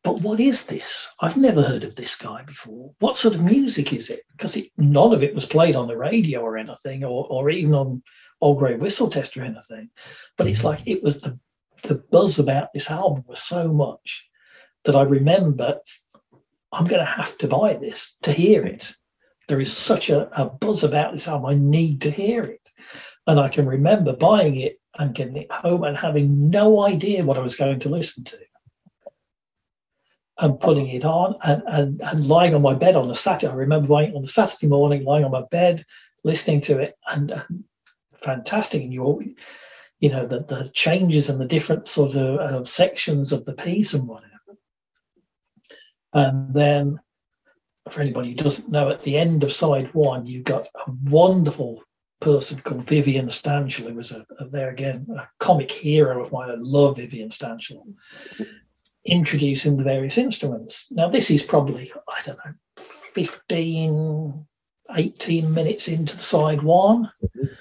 but what is this? I've never heard of this guy before. What sort of music is it? Because it, none of it was played on the radio or anything, or, or even on Old Grey Whistle Test or anything. But it's mm-hmm. like it was the the buzz about this album was so much that I remember I'm going to have to buy this to hear it. There is such a, a buzz about this album. I need to hear it. And I can remember buying it and getting it home and having no idea what I was going to listen to. And putting it on and, and, and lying on my bed on the Saturday. I remember buying it on the Saturday morning, lying on my bed, listening to it, and, and fantastic. And you you know, the, the changes and the different sort of uh, sections of the piece and whatever. And then, for anybody who doesn't know, at the end of side one, you've got a wonderful person called Vivian Stanshall, who was a, a, there again, a comic hero of mine. I love Vivian Stanshall, introducing the various instruments. Now, this is probably, I don't know, 15, 18 minutes into the side one.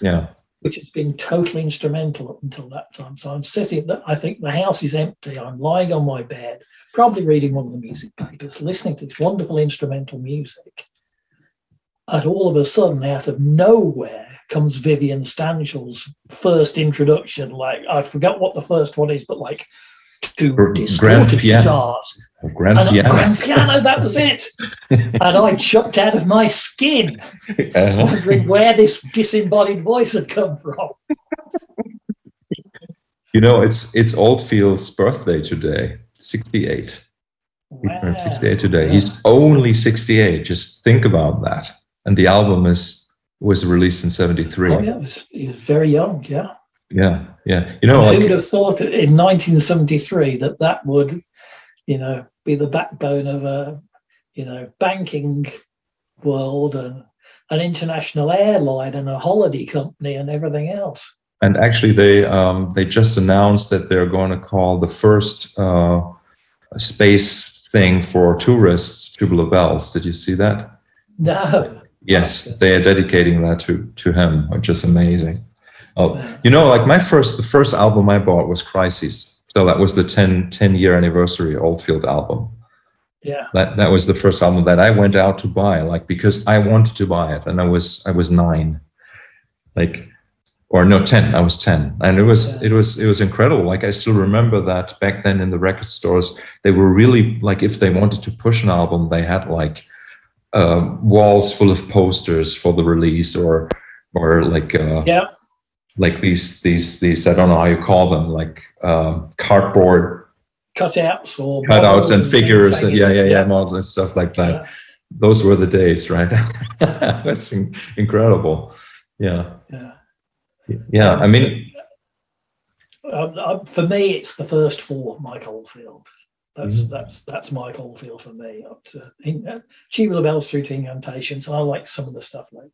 Yeah which has been totally instrumental up until that time. So I'm sitting, I think the house is empty. I'm lying on my bed, probably reading one of the music papers, listening to this wonderful instrumental music. And all of a sudden, out of nowhere, comes Vivian Stanshall's first introduction. Like, I forgot what the first one is, but like two distorted guitars. Grand and piano. Grand piano, that was it. [laughs] and I jumped out of my skin, [laughs] uh-huh. wondering where this disembodied voice had come from. you know, it's it's Oldfield's birthday today, 68. Wow. 68 today. He's only 68. Just think about that. And the album is was released in 73. Oh, yeah, was, he was very young, yeah. Yeah, yeah. You know, who like, would have thought in 1973 that that would, you know, be the backbone of a, you know, banking world and an international airline and a holiday company and everything else. And actually, they um, they just announced that they're going to call the first uh, space thing for tourists Tubular Bells. Did you see that? No. Yes, they are dedicating that to to him, which is amazing. Oh, you know, like my first, the first album I bought was Crises. So that was the 10, 10 year anniversary Oldfield album. Yeah. That that was the first album that I went out to buy, like because I wanted to buy it, and I was I was nine, like, or no ten. I was ten, and it was yeah. it was it was incredible. Like I still remember that back then in the record stores, they were really like if they wanted to push an album, they had like uh, walls full of posters for the release, or or like uh, yeah like these these these I don't know how you call them like um, cardboard cutouts or cutouts and, and figures and yeah yeah yeah models and stuff like that. Yeah. Those were the days, right? [laughs] That's in- incredible. Yeah. Yeah. Yeah. I mean, uh, for me, it's the first four, Mike Oldfield. That's mm-hmm. that's that's Mike Oldfield for me. Up to in, uh, Tubular Bells through to Incantations. I like some of the stuff later.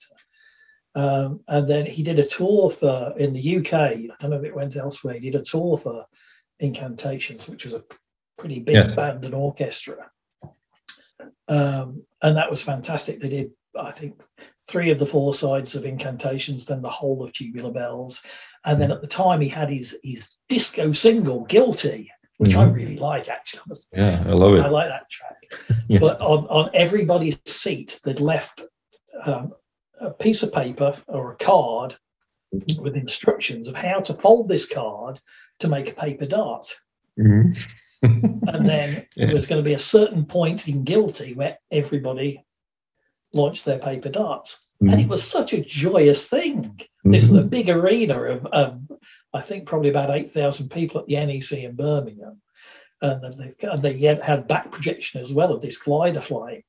Um, and then he did a tour for in the UK. I don't know if it went elsewhere. He did a tour for Incantations, which was a pretty big yeah. band and orchestra. Um, and that was fantastic. They did, I think, three of the four sides of Incantations, then the whole of Tubular Bells. And then at the time, he had his his disco single, Guilty, which mm-hmm. I really like actually. Yeah, I love it. I like that track. [laughs] yeah. But on, on everybody's seat, they'd left um, a piece of paper or a card with instructions of how to fold this card to make a paper dart. Mm-hmm. and then yeah. [laughs] there was going to be a certain point in Guilty where everybody launched their paper darts. Mm-hmm. And it was such a joyous thing. Mm-hmm. This was a big arena of, of I think, probably about 8,000 people at the NEC in Birmingham. And then they, and they had back projection as well of this glider flying.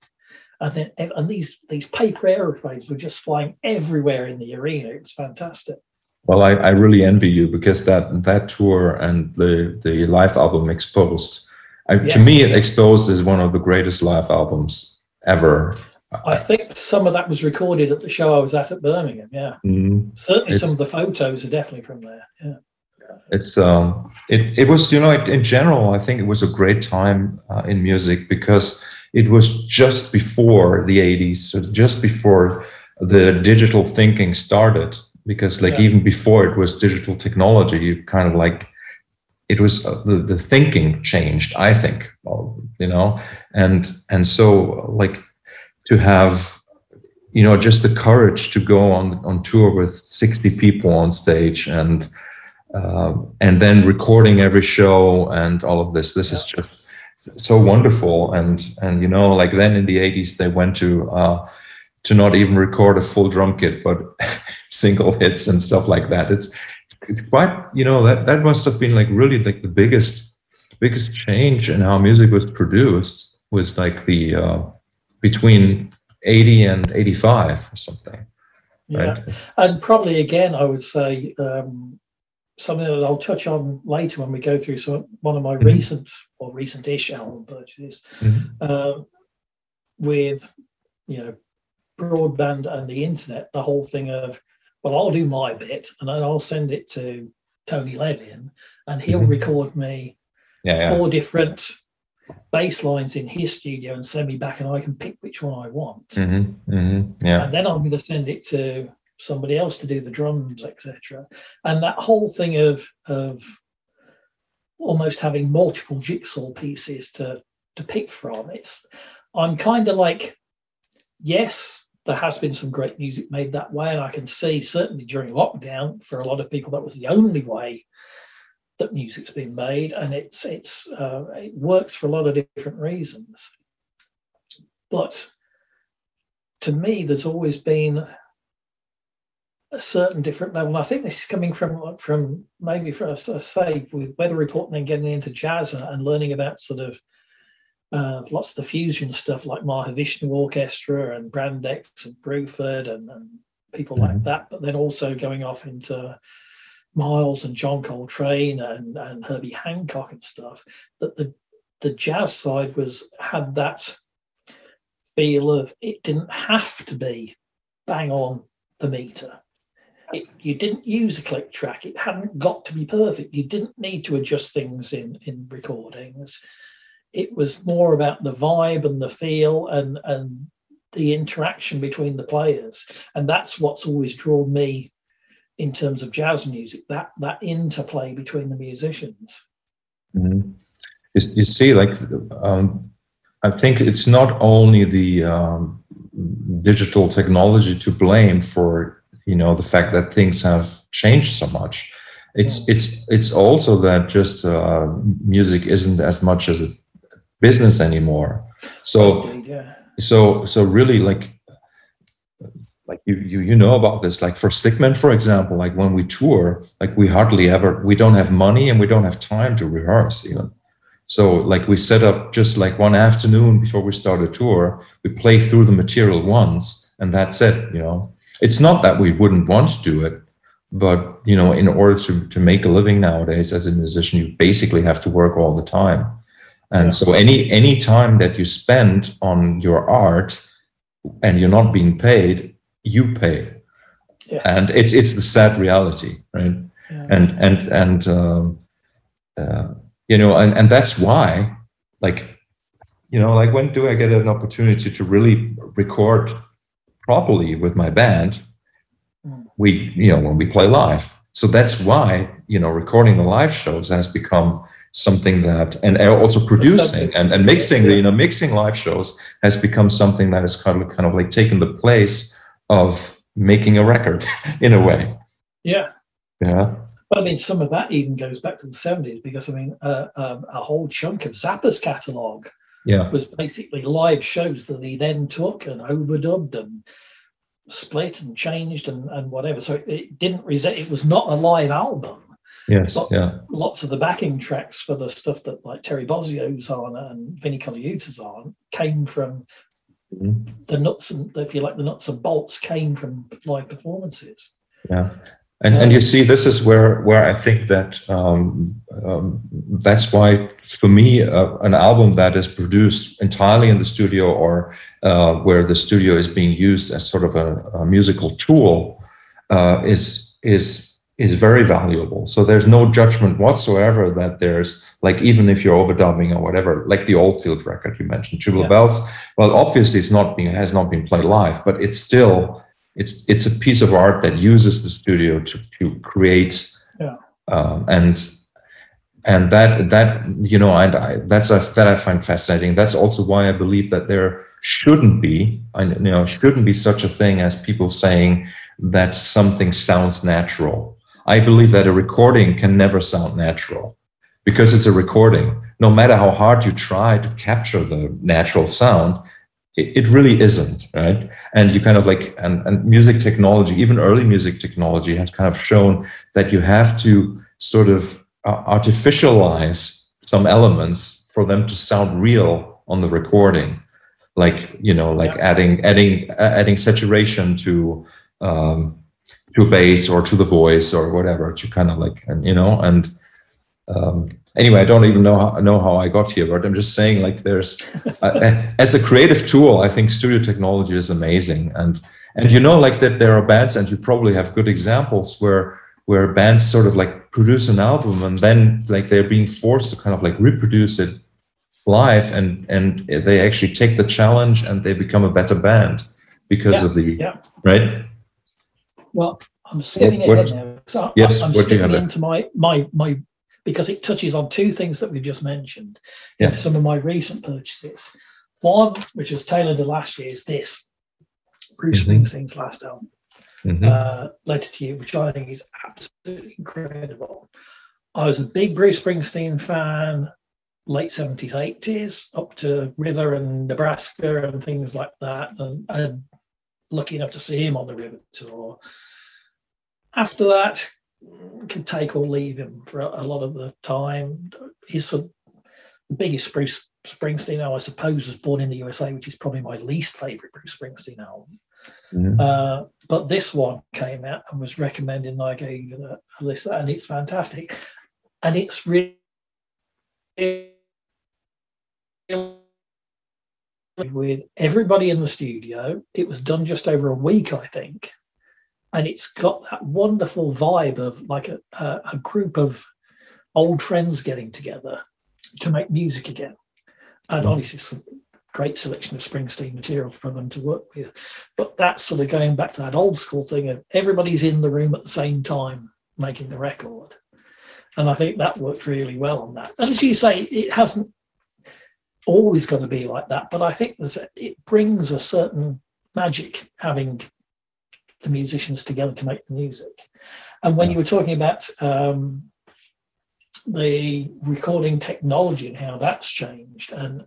And then and these these paper aeroplanes were just flying everywhere in the arena. It's fantastic. Well, I, I really envy you because that that tour and the the live album Exposed, I, yes. to me, Exposed is one of the greatest live albums ever. I think some of that was recorded at the show I was at at Birmingham. Yeah, mm, certainly some of the photos are definitely from there. Yeah, it's um, it it was you know in general I think it was a great time uh, in music because it was just before the 80s, so just before the digital thinking started because like yeah. even before it was digital technology you kind of like it was uh, the, the thinking changed i think you know and and so like to have you know just the courage to go on on tour with 60 people on stage and uh, and then recording every show and all of this this yeah. is just so wonderful and and you know like then in the 80s they went to uh, to not even record a full drum kit, but [laughs] single hits and stuff like that. It's it's quite you know that that must have been like really like the biggest biggest change in how music was produced was like the uh, between 80 and 85 or something. Yeah, right? and probably again, I would say um, something that I'll touch on later when we go through some one of my mm-hmm. recent or recent-ish album purchases mm-hmm. uh, with you know broadband and the internet, the whole thing of, well, I'll do my bit and then I'll send it to Tony Levin and he'll mm-hmm. record me yeah, four yeah. different bass lines in his studio and send me back and I can pick which one I want. Mm-hmm. Mm-hmm. Yeah. And then I'm going to send it to somebody else to do the drums, etc. And that whole thing of of almost having multiple jigsaw pieces to to pick from. It's I'm kind of like, yes, there has been some great music made that way. And I can see certainly during lockdown, for a lot of people, that was the only way that music's been made. And it's it's uh, it works for a lot of different reasons. But to me, there's always been a certain different level. And I think this is coming from from maybe for us to say with weather reporting and getting into jazz and learning about sort of uh, lots of the fusion stuff like Mahavishnu Orchestra and Brand X and Bruford and, and people mm-hmm. like that, but then also going off into Miles and John Coltrane and, and Herbie Hancock and stuff, that the the jazz side was had that feel of it didn't have to be bang on the meter. It, you didn't use a click track. It hadn't got to be perfect. You didn't need to adjust things in in recordings it was more about the vibe and the feel and and the interaction between the players and that's what's always drawn me in terms of jazz music that that interplay between the musicians mm-hmm. you, see like um, i think it's not only the um, digital technology to blame for you know the fact that things have changed so much. It's it's it's also that just uh, music isn't as much as a business anymore. So yeah. so so really like like you you you know about this. Like for Stick Men for example like when we tour like we hardly ever we don't have money and we don't have time to rehearse even. So like we set up just like one afternoon before we start a tour we play through the material once and that's it you know it's not that we wouldn't want to do it but you know in order to to make a living nowadays as a musician you basically have to work all the time and yeah. so any any time that you spend on your art and you're not being paid you pay yeah. and it's it's the sad reality right yeah. and and and um, uh, you know and and that's why like you know like when do i get an opportunity to really record properly with my band mm. we you know when we play live. So that's why you know recording the live shows has become something that and also producing and, and mixing the you know mixing live shows has become something that is kind of kind of like taken the place of making a record [laughs] in a way. Yeah. Yeah. But I mean, some of that even goes back to the 70s because, I mean, uh, um, a whole chunk of Zappa's catalogue yeah. It was basically live shows that he then took and overdubbed and split and changed and, and whatever. So it didn't resent, it was not a live album. Yes, yeah. Lots of the backing tracks for the stuff that like Terry Bozzio's on and Vinnie Colaiuta's on came from mm-hmm. the nuts and, if you like, the nuts and bolts came from live performances. Yeah. And, and you see, this is where where I think that um, um, that's why, for me, uh, an album that is produced entirely in the studio or uh, where the studio is being used as sort of a, a musical tool uh, is is is very valuable. So there's no judgment whatsoever that there's like even if you're overdubbing or whatever, like the Oldfield record you mentioned, Tubular yeah. Bells. Well, obviously it's not being has not been played live, but it's still it's it's a piece of art that uses the studio to, to create yeah. um, and and that that you know and I, that's a, that I find fascinating. That's also why I believe that there shouldn't be I you know shouldn't be such a thing as people saying that something sounds natural. I believe that a recording can never sound natural because it's a recording. No matter how hard you try to capture the natural sound, it, it really isn't right and you kind of like and, and music technology even early music technology has kind of shown that you have to sort of uh, artificialize some elements for them to sound real on the recording like you know like yeah. adding adding adding saturation to um to bass or to the voice or whatever to kind of like and you know and um anyway, I don't even know how, know how I got here, but I'm just saying like there's uh, as a creative tool, I think studio technology is amazing, and and you know like that there are bands, and you probably have good examples where where bands sort of like produce an album and then like they're being forced to kind of like reproduce it live and and they actually take the challenge and they become a better band because yeah, of the yeah. right? Well i'm skipping what, ahead now so yes i'm, skipping into my my my because it touches on two things that we've just mentioned yeah. in some of my recent purchases. One, which was tailored to last year, is this Bruce mm-hmm. Springsteen's last album, mm-hmm. uh, Letter to You, which I think is absolutely incredible. I was a big Bruce Springsteen fan, late 70s, 80s, up to River and Nebraska and things like that, and, and lucky enough to see him on the River tour. After that, can take or leave him for a, a lot of the time. He's a, the biggest Bruce Springsteen I suppose, was born in the USA, which is probably my least favorite Bruce Springsteen album. Mm-hmm. Uh, but this one came out and was recommended, and I gave it a, a list, and it's fantastic. And it's really with everybody in the studio. It was done just over a week, I think and it's got that wonderful vibe of like a, a, a, group of old friends getting together to make music again. And mm. obviously some great selection of springsteen material for them to work with. But that's sort of going back to that old school thing of everybody's in the room at the same time making the record. And i think that worked really well on that. And as you say it hasn't always going to be like that but i think there's a, it brings a certain magic having the musicians together to make the music. And when you were talking about um, the recording technology and how that's changed and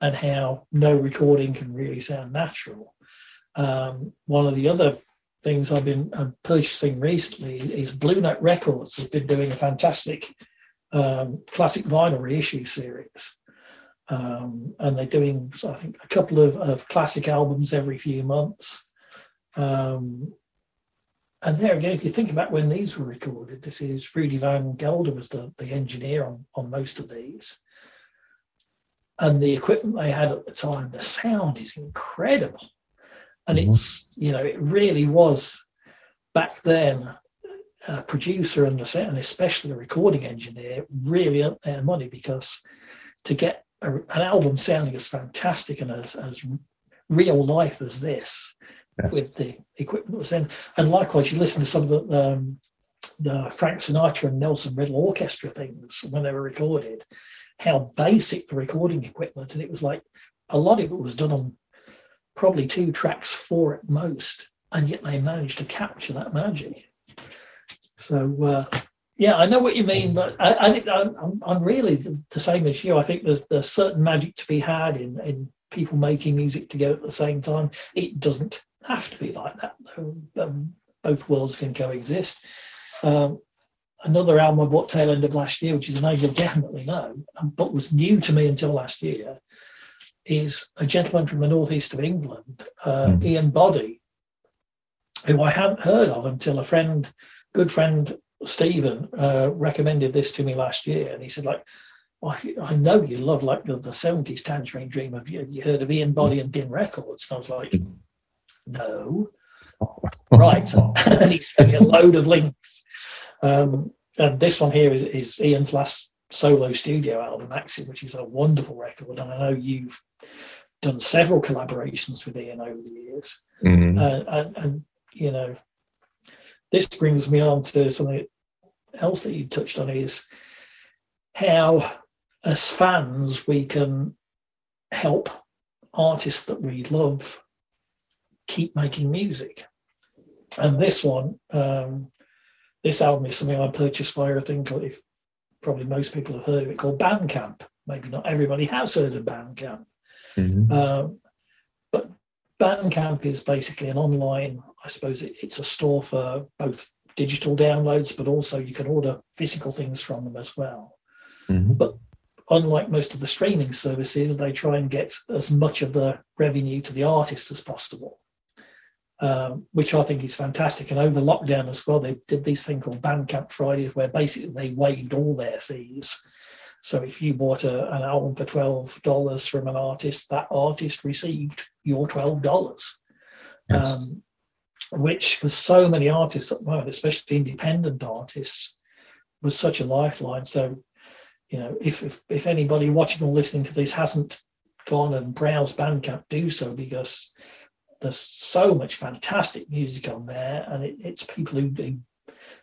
and how no recording can really sound natural. Um, one of the other things I've been uh, purchasing recently is Blue Note Records has been doing a fantastic um, classic vinyl reissue series. Um, and they're doing, I think, a couple of, of classic albums every few months. Um, and there again, if you think about when these were recorded, this is Rudy Van Gelder was the, the engineer on, on most of these. And the equipment they had at the time, the sound is incredible. And mm-hmm. it's, you know, it really was back then a producer and, the, and especially a recording engineer really earned their money because to get a, an album sounding as fantastic and as, as real life as this, yes. with the equipment that was in. And likewise, you listen to some of the, um, the Frank Sinatra and Nelson Riddle orchestra things when they were recorded, how basic the recording equipment, and it was like a lot of it was done on probably two tracks, four at most, and yet they managed to capture that magic. So uh, yeah, I know what you mean, but I, I'm really the same as you. I think there's there's certain magic to be had in in people making music together at the same time. It doesn't have to be like that. Um, both worlds can coexist. Um, another album I bought tail end of last year, which is a name you'll definitely know, but was new to me until last year, is a gentleman from the northeast of England, uh, mm. Ian Boddy, who I hadn't heard of until a friend, good friend Stephen, uh, recommended this to me last year, and he said like. Well, I know you love like the, the 70s Tangerine Dream. Have you, you heard of Ian Boddy and Din Records? And I was like, hmm. No. right. [laughs] and he sent me a load of links. Um, and this one here is, is Ian's last solo studio album, Axiom, which is a wonderful record. And I know you've done several collaborations with Ian over the years. Mm-hmm. Uh, and, and, you know, this brings me on to something else that you touched on is how, as fans, we can help artists that we love keep making music. And this one, um, this album is something I purchased via a thing called, if probably most people have heard of it, called Bandcamp. Maybe not everybody has heard of Bandcamp. Mm-hmm. Um, but Bandcamp is basically an online, I suppose it, it's a store for both digital downloads, but also you can order physical things from them as well. Mm-hmm. But unlike most of the streaming services, they try and get as much of the revenue to the artist as possible um, which I think is fantastic. And over lockdown as well, they did this thing called Bandcamp Fridays, where basically they waived all their fees. So if you bought a, an album for twelve dollars from an artist, that artist received your twelve dollars. Yes. Um, which for so many artists at the moment, especially independent artists, was such a lifeline. So, you know, if if, if anybody watching or listening to this hasn't gone and browsed Bandcamp, do so because there's so much fantastic music on there, and it, it's people who,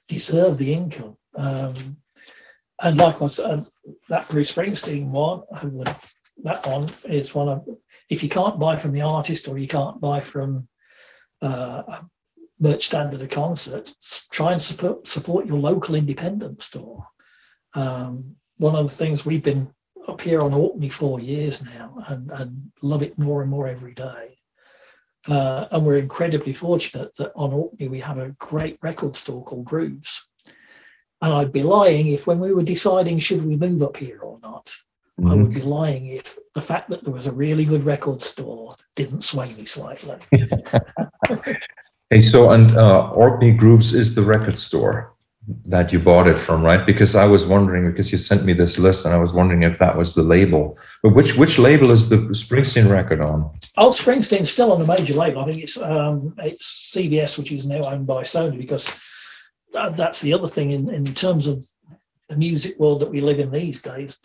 deserve the income. Um, and likewise, said, that Bruce Springsteen one, that one is one of if you can't buy from the artist or you can't buy from uh, merch stand at a concert, try and support support your local independent store. Um, one of the things we've been up here on Orkney for years now and, and love it more and more every day uh, and we're incredibly fortunate that on Orkney we have a great record store called Grooves. And I'd be lying if when we were deciding should we move up here or not, mm-hmm. I would mm-hmm. be lying if the fact that there was a really good record store didn't sway me slightly. [laughs] hey, so and uh, Orkney Grooves is the record store that you bought it from, right? Because I was wondering because you sent me this list, and I was wondering if that was the label. But which which label is the Springsteen record on? Old Springsteen's still on a major label. I think it's um, it's CBS, which is now owned by Sony. Because that, that's the other thing in in terms of the music world that we live in these days.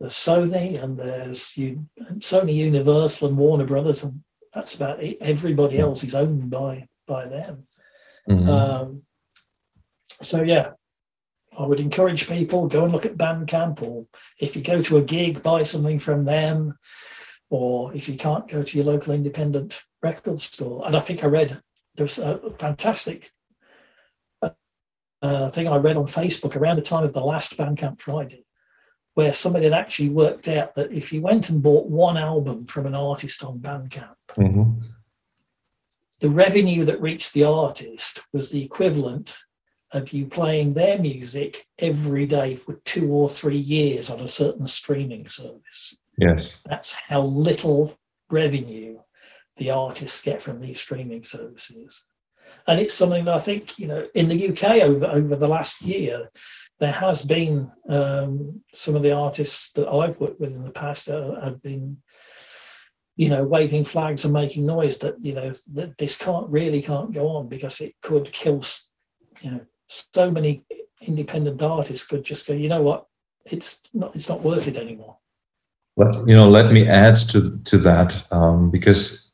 There's Sony and there's you, Sony Universal and Warner Brothers, and that's about it. Everybody else is owned by by them. Mm-hmm. Um, so yeah, I would encourage people go and look at Bandcamp, or if you go to a gig, buy something from them, or if you can't go to your local independent record store. And I think I read there's a fantastic uh, thing I read on Facebook around the time of the last Bandcamp Friday, where somebody had actually worked out that if you went and bought one album from an artist on Bandcamp, mm-hmm. the revenue that reached the artist was the equivalent of you playing their music every day for two or three years on a certain streaming service. Yes. That's how little revenue the artists get from these streaming services. And it's something that I think, you know, in the UK over, over the last year, there has been um, some of the artists that I've worked with in the past uh, have been, you know, waving flags and making noise that, you know, that this can't really can't go on because it could kill, you know, so many independent artists could just go, you know what, it's not it's not worth it anymore. But you know, let me add to to that um, because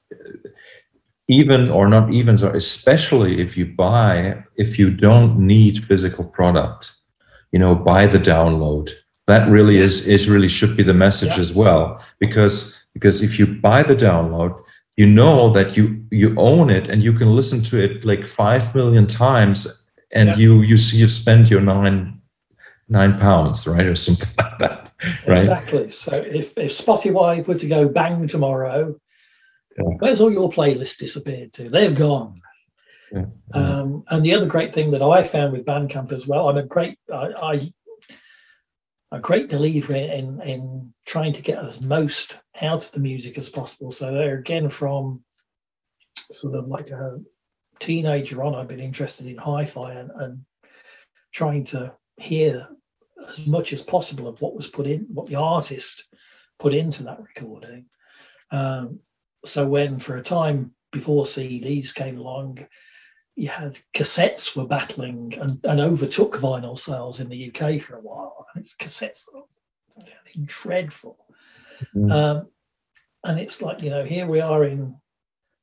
even or not even so, especially if you buy, if you don't need physical product, you know, buy the download. That really is is really should be the message yeah. as well because because if you buy the download you know that you you own it and you can listen to it like 5 million times and Yeah. you you see you spend your nine nine pounds, right, or something [laughs] like that, right? Exactly. So if, if Spotify were to go bang tomorrow, Yeah. where's all your playlists disappeared to? They've gone. Yeah. Um, and the other great thing that I found with Bandcamp as well, I'm a great, I, I a great believer in, in in trying to get as most out of the music as possible. So there again, from sort of like a teenager on, I've been interested in hi-fi and, and trying to hear as much as possible of what was put in, what the artist put into that recording. Um, so when for a time before CDs came along, you had cassettes were battling and, and overtook vinyl sales in the UK for a while. And it's cassettes that are dreadful. Mhm. Um, and it's like, you know, here we are in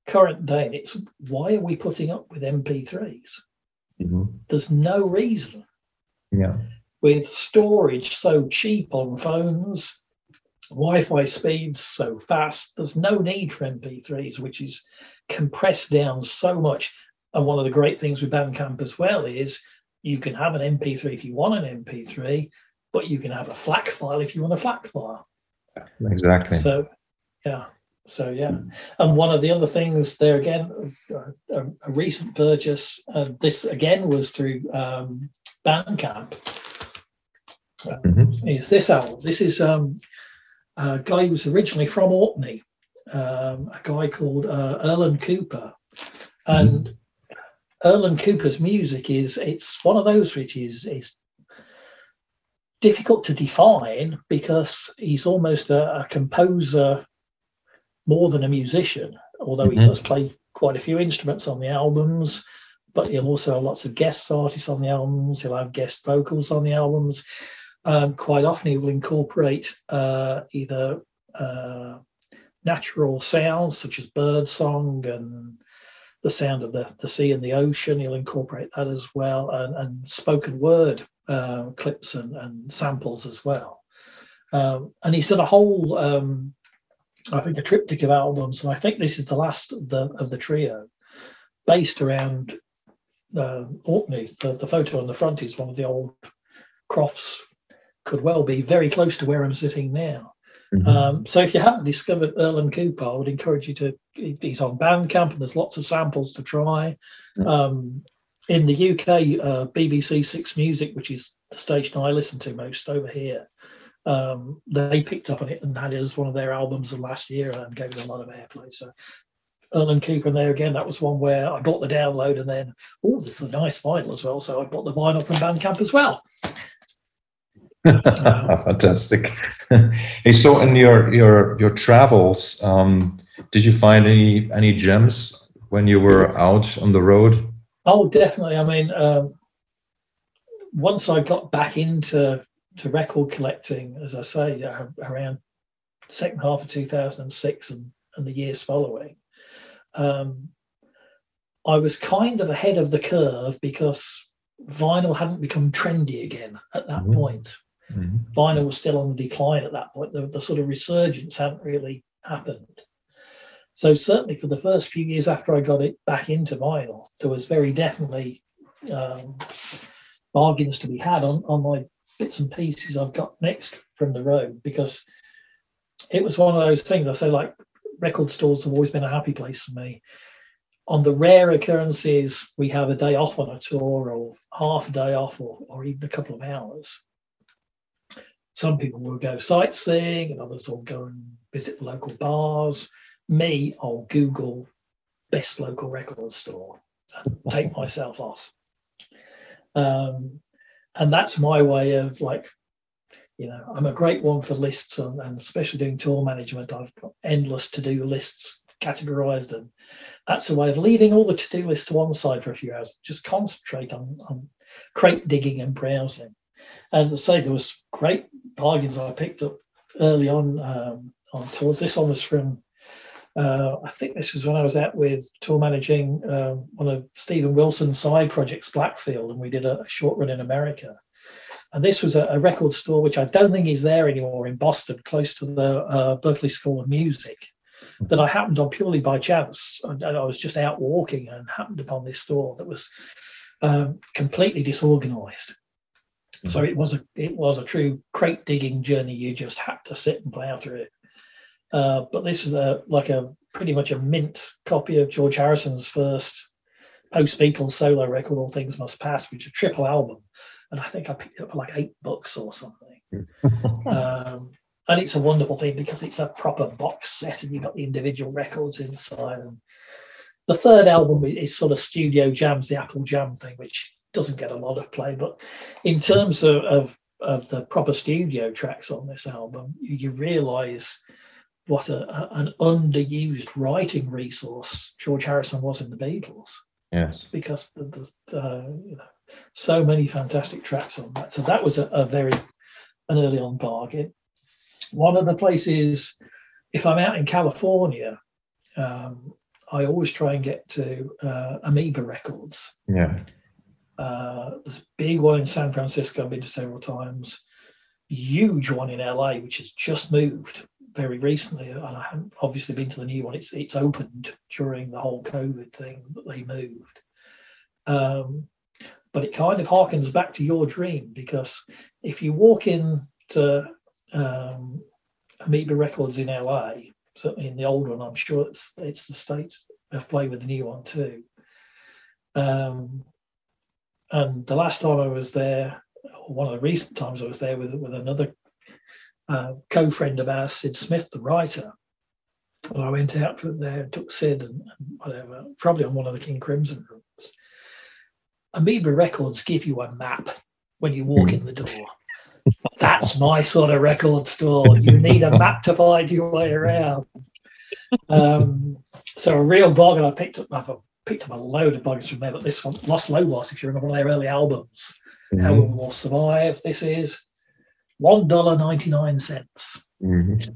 current day, and it's why are we putting up with MP3s? Mhm. There's no reason. Yeah. With storage so cheap on phones, Wi-Fi speeds so fast, there's no need for MP3s, which is compressed down so much. And one of the great things with Bandcamp as well is you can have an MP3 if you want an MP3, but you can have a FLAC file if you want a FLAC file. Exactly. So, yeah. So, yeah. And one of the other things there again, a, a, recent purchase, uh, this again was through um, Bandcamp, Mhm. is this album. This is um, a guy who was originally from Orkney, um, a guy called uh, Erland Cooper. And Erland Cooper's music is, it's one of those which is, is difficult to define because he's almost a, a composer more than a musician, although he Mhm. does play quite a few instruments on the albums. But he'll also have lots of guest artists on the albums. He'll have guest vocals on the albums. Um, quite often, he will incorporate uh, either uh, natural sounds such as bird song and the sound of the, the sea and the ocean. He'll incorporate that as well, and, and spoken word uh, clips and, and samples as well. Um, and he's done a whole, um, I think, a triptych of albums, and I think this is the last of the of the trio, based around uh, Orkney. The, the photo on the front is one of the old crofts. Could well be very close to where I'm sitting now. Mhm. Um, so if you haven't discovered Erland Cooper, I would encourage you to. he- He's on Bandcamp, and there's lots of samples to try. Yeah. Um, in the UK, uh, BBC Six Music, which is the station I listen to most over here, um, they picked up on it and had it as one of their albums of last year and gave it a lot of airplay. So Erland Cooper, and there again, that was one where I bought the download and then, oh, this is a nice vinyl as well. So I bought the vinyl from Bandcamp as well. [laughs] Fantastic. hey, so in your your your travels, um, did you find any any gems when you were out on the road? Oh, definitely. I mean, um, once I got back into to record collecting, as I say, around second half of 2006 and, and the years following, um, I was kind of ahead of the curve because vinyl hadn't become trendy again at that Mhm. point. Mhm. Vinyl was still on the decline at that point. The, the sort of resurgence hadn't really happened. So certainly for the first few years after I got it back into vinyl, there was very definitely um, bargains to be had on, on my bits and pieces I've got next from the road because it was one of those things I say like record stores have always been a happy place for me. On the rare occurrences we have a day off on a tour or half a day off or, or even a couple of hours. Some people will go sightseeing and others will go and visit the local bars me, I'll Google best local record store and take myself off. Um, and that's my way of like, you know, I'm a great one for lists and, and especially doing tour management. I've got endless to do lists categorized, and that's a way of leaving all the to do list to one side for a few hours, just concentrate on, on crate digging and browsing. And say there was great bargains I picked up early on um, on tours. This one was from uh, I think this was when I was out with tour managing um, one of Steven Wilson's side projects, Blackfield, and we did a, a short run in America. And this was a, a, record store which I don't think is there anymore in Boston, close to the uh, Berklee School of Music, that I happened on purely by chance. I, I was just out walking and happened upon this store that was um, completely disorganized. Mm-hmm. So it was a it was a true crate digging journey. You just had to sit and plow through it. Uh, but this is a like a pretty much a mint copy of George Harrison's first post Beatles solo record, All Things Must Pass, which is a triple album. And I think I picked it up for like eight bucks or something. [laughs] um, and it's a wonderful thing because it's a proper box set and you've got the individual records inside. And the third album is sort of studio jams, the Apple Jam thing, which doesn't get a lot of play. But in terms of, of, of the proper studio tracks on this album, you, you realize what a, a, an underused writing resource George Harrison was in the Beatles. Yes. Because there's uh, you know, so many fantastic tracks on that. So that was a, a very an early on bargain. One of the places, if I'm out in California, um, I always try and get to uh, Amoeba Records. Yeah. Uh, there's a big one in San Francisco, I've been to several times. Huge one in LA, which has just moved very recently, and I haven't obviously been to the new one. It's it's opened during the whole COVID thing that they moved. Um, but it kind of harkens back to your dream because if you walk in to um, Amoeba Records in LA, certainly in the old one, I'm sure it's it's the states have played with the new one too. Um, and the last time I was there, one of the recent times I was there with with another uh, co-friend of ours, Sid Smith, the writer. And I went out from there and took Sid and, and whatever, probably on one of the King Crimson runs. Amoeba Records give you a map when you walk in the door. That's my sort of record store. You need a map to find your way around. Um, so a real bargain. I picked up. I've picked up a load of bargains from there, but this one, Los Lobos, if you remember one of their early albums, mm-hmm. How Will War Survive? This is one dollar ninety nine cents. Mm-hmm.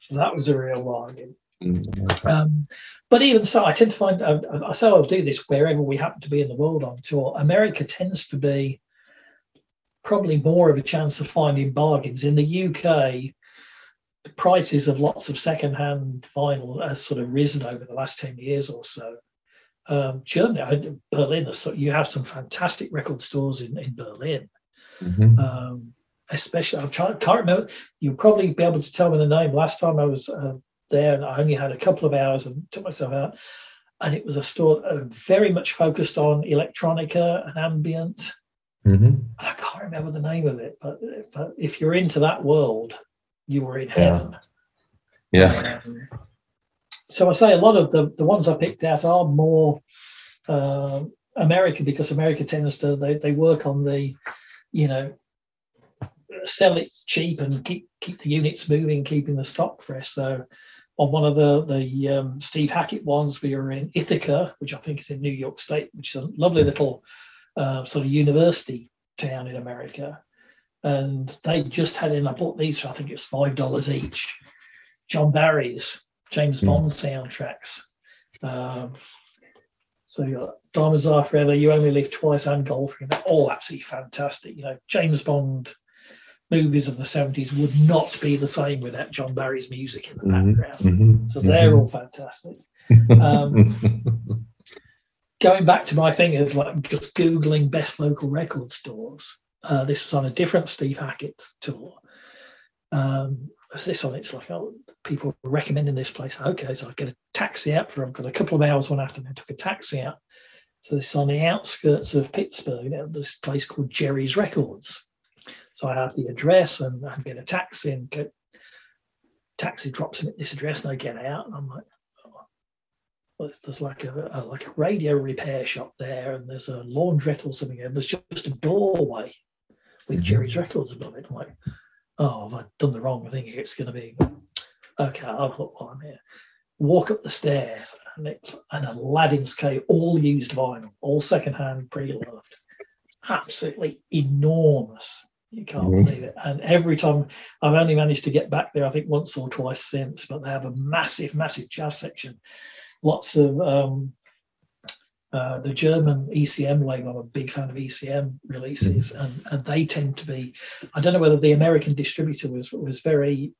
So that was a real bargain. Mm-hmm. Um, but even so, I tend to find uh, I say I'll do this wherever we happen to be in the world on tour. America tends to be probably more of a chance of finding bargains. In the UK, the prices of lots of second-hand vinyl has sort of risen over the last ten years or so. Um, Germany, Berlin, you have some fantastic record stores in in Berlin. Mm-hmm. Um, especially I'm trying can't remember. You'll probably be able to tell me the name. Last time I was uh, there, and I only had a couple of hours and took myself out, and it was a store uh, very much focused on electronica and ambient. Mm-hmm. I can't remember the name of it, but if, uh, if you're into that world, you were in heaven. Yeah. yeah. Um, so I say a lot of the the ones I picked out are more uh, America because America tends to they, they work on the you know sell it cheap and keep keep the units moving, keeping the stock fresh. So on one of the the um, Steve Hackett ones, we were in Ithaca, which I think is in New York State, which is a lovely little uh, sort of university town in America. And they just had in, I bought these for I think it's five dollars each. John Barry's James mm. Bond soundtracks. Um, so you got Diamonds Are Forever, You Only Live Twice, and Goldfinger. They're all absolutely fantastic. You know, James Bond movies of the 70s would not be the same without John Barry's music in the mm-hmm. background. Mm-hmm. So they're mm-hmm. all fantastic. Um, [laughs] going back to my thing of like just Googling best local record stores, uh, this was on a different Steve Hackett tour. Um, was this one? It's like, oh, people were recommending this place. Okay, so I get a taxi out for, I've got a couple of hours one afternoon, I took a taxi out. So this is on the outskirts of Pittsburgh, this place called Jerry's Records. So I have the address and I get a taxi and get, taxi drops him at this address and I get out and I'm like, oh, there's like a, a, like a radio repair shop there and there's a laundrette or something and there's just a doorway with mm-hmm. Jerry's records above it. I'm like, oh, have I done the wrong thing? It's going to be okay. I'll look while I'm here. Walk up the stairs and it's an Aladdin's Cave, all used vinyl, all secondhand, pre-loved, absolutely enormous. You can't mm-hmm. believe it. And every time I've only managed to get back there, I think once or twice since, but they have a massive, massive jazz section. Lots of um, uh, the German ECM label. I'm a big fan of ECM releases, mm-hmm. and, and they tend to be. I don't know whether the American distributor was was very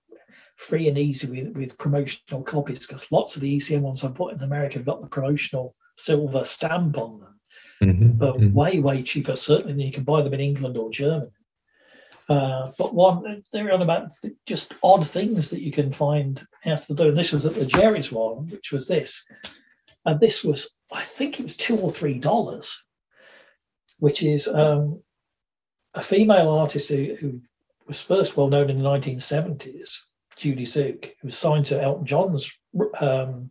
free and easy with with promotional copies because lots of the ECM ones I've bought in America have got the promotional silver stamp on them. mm-hmm. but mm-hmm. way, way cheaper, certainly than you can buy them in England or Germany. Uh, but one, they're on about th- just odd things that you can find out to do. And this was at the Jerry's one, which was this. And this was, I think it was two or three dollars, which is um, a female artist who, who, was first well known in the 1970s, Judie Tzuke, who was signed to Elton John's um,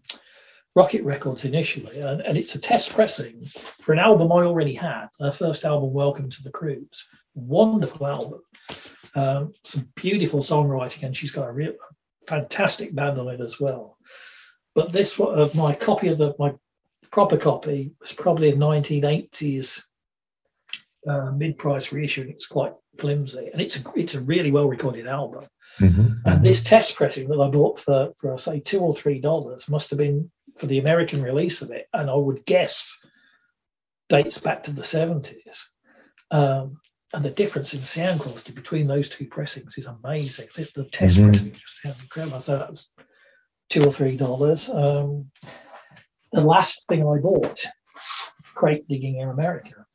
Rocket Records initially. And, and it's a test pressing for an album I already had, her first album, Welcome to the Cruise. Wonderful album. Um, some beautiful songwriting, and she's got a real fantastic band on it as well. But this uh, my copy of the my proper copy was probably a 1980s uh, mid-price reissue. And it's quite flimsy, and it's a it's a really well recorded album. Mm-hmm. And mm-hmm. this test pressing that I bought for for say two or three dollars must have been for the American release of it, and I would guess dates back to the 70s. Um, and the difference in sound quality between those two pressings is amazing. The, the test mm-hmm. pressing just sounds incredible. So that was two or three dollars. Um, the last thing I bought, crate digging in America,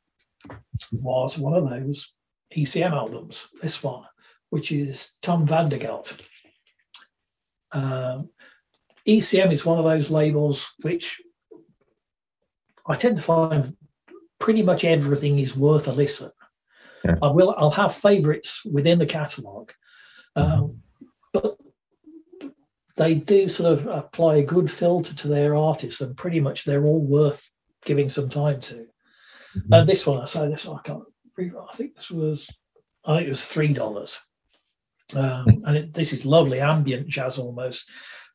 was one of those ECM albums. This one, which is Tom van der Geld. Um, ECM is one of those labels which I tend to find pretty much everything is worth a listen. Yeah. I will. I'll have favourites within the catalogue, um, but they do sort of apply a good filter to their artists, and pretty much they're all worth giving some time to. Mm-hmm. And this one, I say this one, I can't. I think this was. I think it was three dollars, um, and it, this is lovely ambient jazz almost,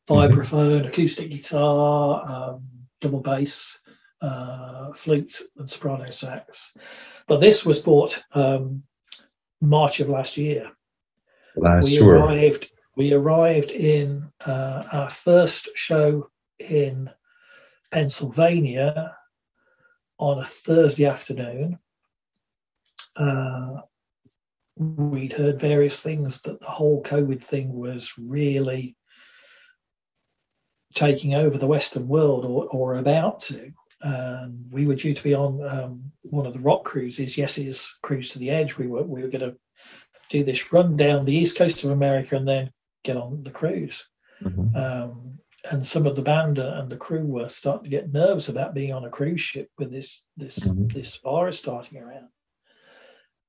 vibraphone, mm-hmm. acoustic guitar, um, double bass uh, flute and soprano sax. But this was bought um, March of last year. Last we sure. arrived. We arrived in uh, our first show in Pennsylvania on a Thursday afternoon. Uh, we'd heard various things that the whole COVID thing was really taking over the Western world or, or about to. Um, we were due to be on um, one of the rock cruises, Yes's cruise to the edge. We were we were going to do this run down the east coast of America and then get on the cruise. Mm-hmm. Um, and some of the band and the crew were starting to get nervous about being on a cruise ship with this this mm-hmm. this virus starting around.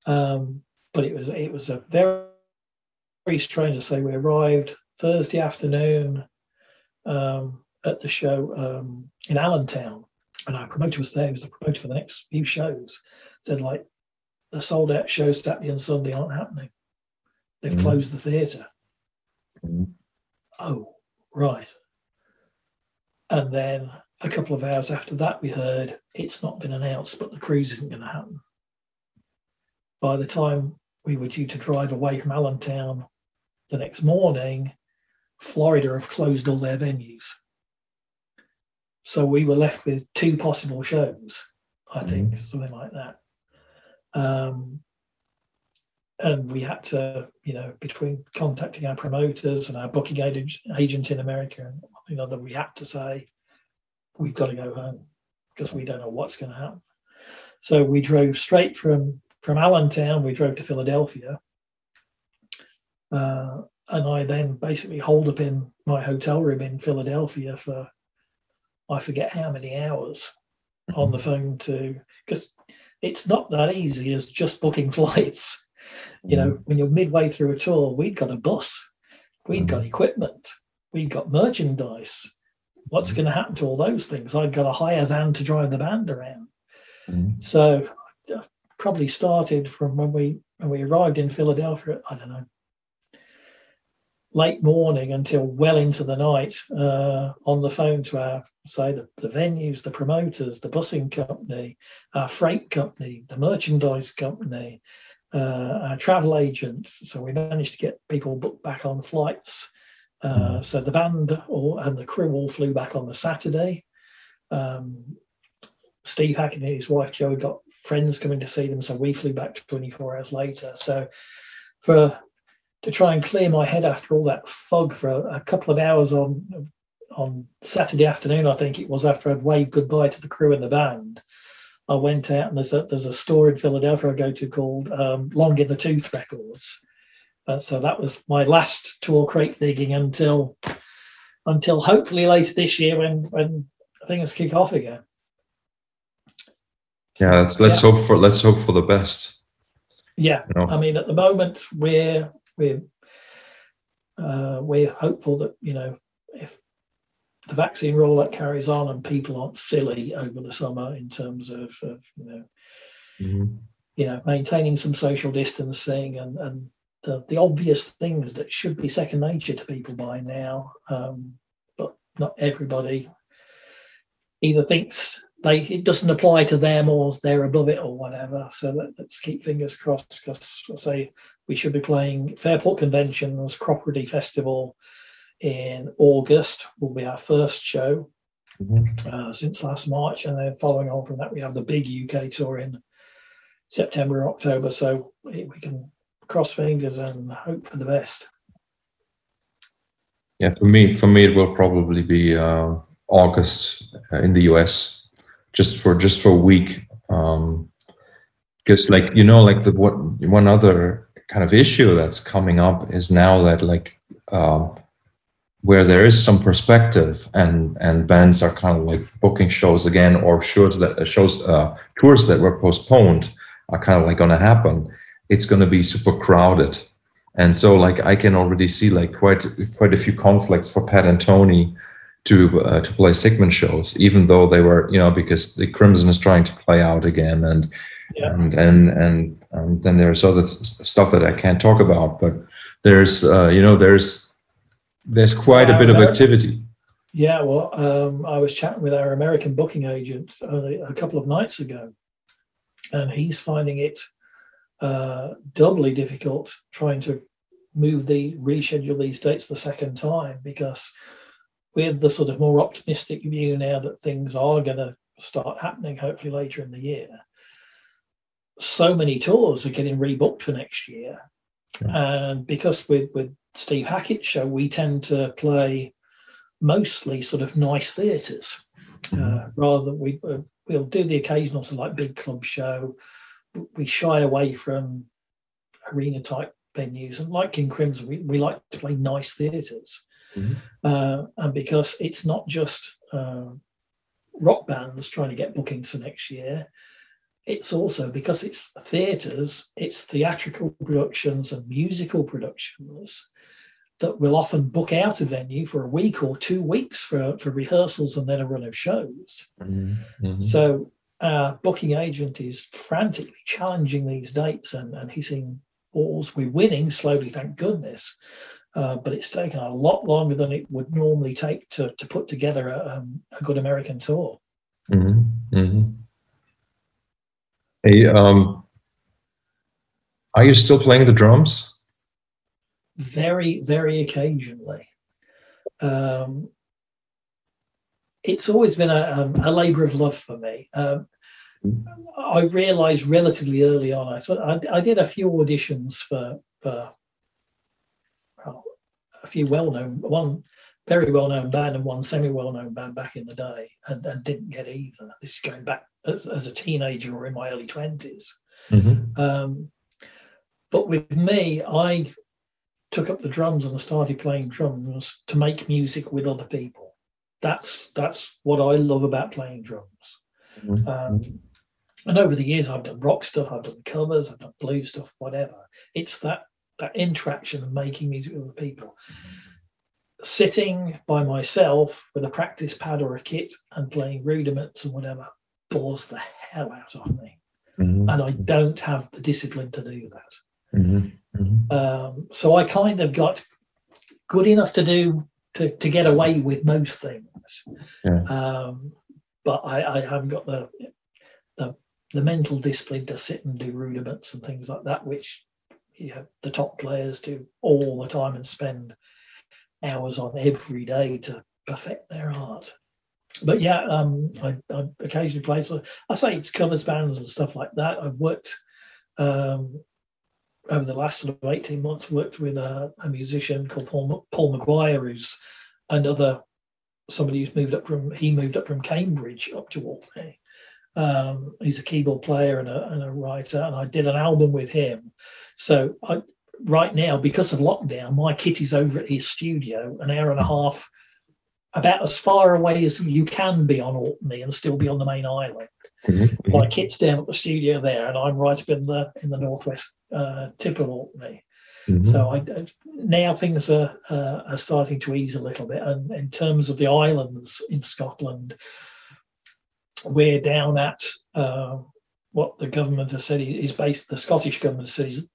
Um, but it was it was a very very strange to say we arrived Thursday afternoon um, at the show um, in Allentown and our promoter was there, he was the promoter for the next few shows, said like the sold out shows Saturday and Sunday aren't happening. They've mm. closed the theatre. Mm. Oh, right. And then a couple of hours after that, we heard it's not been announced, but the cruise isn't going to happen. By the time we were due to drive away from Allentown the next morning, Florida have closed all their venues. So we were left with two possible shows, I think, mm. something like that. Um, and we had to, you know, between contacting our promoters and our booking agent, agent in America and you know that we had to say, we've got to go home because we don't know what's going to happen. So we drove straight from from Allentown. We drove to Philadelphia, uh, and I then basically holed up in my hotel room in Philadelphia for I forget how many hours on the mm-hmm. phone to because it's not that easy as just booking [laughs] flights. You know, mm-hmm. when you're midway through a tour, we'd got a bus, we'd got mm-hmm. equipment, we'd got merchandise. What's going to happen to all those things? I'd got a hire van to drive the band around. Mm-hmm. So probably started from when we when we arrived in Philadelphia. I don't know late morning until well into the night uh, on the phone to our say the, the venues, the promoters, the busing company, our freight company, the merchandise company, uh, our travel agents. So we managed to get people booked back on flights. Uh, so the band all, and the crew all flew back on the Saturday. Um, Steve Hackett and his wife Joey got friends coming to see them, so we flew back 24 hours later. So for to try and clear my head after all that fog for a, a, couple of hours on on Saturday afternoon, I think it was after I'd waved goodbye to the crew and the band. I went out and there's a there's a store in Philadelphia I go to called um, Long in the Tooth Records. Uh, so that was my last tour crate digging until until hopefully later this year when when things kick off again. Yeah, let's let's yeah. hope for let's hope for the best. Yeah, you know? I mean, at the moment we're we're uh, we're hopeful that you know if the vaccine rollout carries on and people aren't silly over the summer in terms of, of you know mm-hmm. you know maintaining some social distancing and and the, the obvious things that should be second nature to people by now um, but not everybody either thinks they it doesn't apply to them or they're above it or whatever. So let, us keep fingers crossed because I say we should be playing Fairport Conventions, Cropredy Festival in August will be our first show mm-hmm. uh, since last March, and then following on from that we have the big UK tour in September, October. So we can cross fingers and hope for the best. Yeah, for me, for me, it will probably be uh, August uh, in the US, just for just for a week. Um, because, like you know, like the what one other kind of issue that's coming up is now that like uh, where there is some perspective and and bands are kind of like booking shows again or shows that uh, shows uh, tours that were postponed are kind of like going to happen it's going to be super crowded and so like i can already see like quite quite a few conflicts for pat and tony to uh, to play Stick Men shows, even though they were, you know, because the Crimson is trying to play out again, and yeah. and and and um, then there's other stuff that I can't talk about, but there's uh, you know there's there's quite a bit of activity. Yeah, well, um, I was chatting with our American booking agent only a couple of nights ago, and he's finding it uh, doubly difficult trying to move the reschedule these dates the second time because with the sort of more optimistic view now that things are going to start happening hopefully later in the year so many tours are getting rebooked for next year. And because with with steve hackett's show we tend to play mostly sort of nice theatres. Mm-hmm. uh, rather than we uh, we'll do the occasional sort of like big club show. We shy away from arena type venues. And like king crimson we, we like to play nice theatres. Mm-hmm. Uh, and because it's not just uh, rock bands trying to get bookings for next year, it's also because it's theatres, it's theatrical productions and musical productions that will often book out a venue for a week or two weeks for, for rehearsals and then a run of shows. Mm-hmm. So our booking agent is frantically challenging these dates and, and he's in balls. We're winning slowly, thank goodness. Uh, but it's taken a lot longer than it would normally take to, to put together a, um, a good American tour. Mm-hmm. Mm-hmm. Hey, um, are you still playing the drums? Very, very occasionally. Um, it's always been a, um, a labor of love for me. Um, I realized relatively early on, I, so I, I did a few auditions for, for a few well-known, one very well-known band and one semi-well-known band back in the day, and, and didn't get either. This is going back as, as a teenager or in my early 20s. Mm-hmm. Um, but with me, I took up the drums and I started playing drums to make music with other people. That's that's what I love about playing drums. Mm-hmm. Um, and over the years, I've done rock stuff, I've done covers, I've done blues stuff, whatever. It's that that interaction of making music with other people. Sitting by myself with a practice pad or a kit and playing rudiments and whatever bores the hell out of me. Mm-hmm. And I don't have the discipline to do that. Mm-hmm. Mm-hmm. Um, so I kind of got good enough to do to, to get away with most things. Yeah. Um, but I, I haven't got the, the the mental discipline to sit and do rudiments and things like that, which you know, the top players do all the time and spend hours on every day to perfect their art. But yeah, um, I, I, occasionally play. So I say it's covers bands and stuff like that. I've worked um, over the last sort of 18 months, worked with a, a musician called Paul, Paul McGuire, who's another somebody who's moved up from he moved up from Cambridge up to Albany Um, he's a keyboard player and a, and a writer, and I did an album with him. So I, right now, because of lockdown, my kit is over at his studio, an hour and a half, about as far away as you can be on Orkney and still be on the main island. Mhm, My kit's down at the studio there, and I'm right up in the in the northwest uh, tip of Orkney. mhm. So I, now things are uh, are starting to ease a little bit. And in terms of the islands in Scotland, we're down at uh, what the government has said is based. The Scottish government says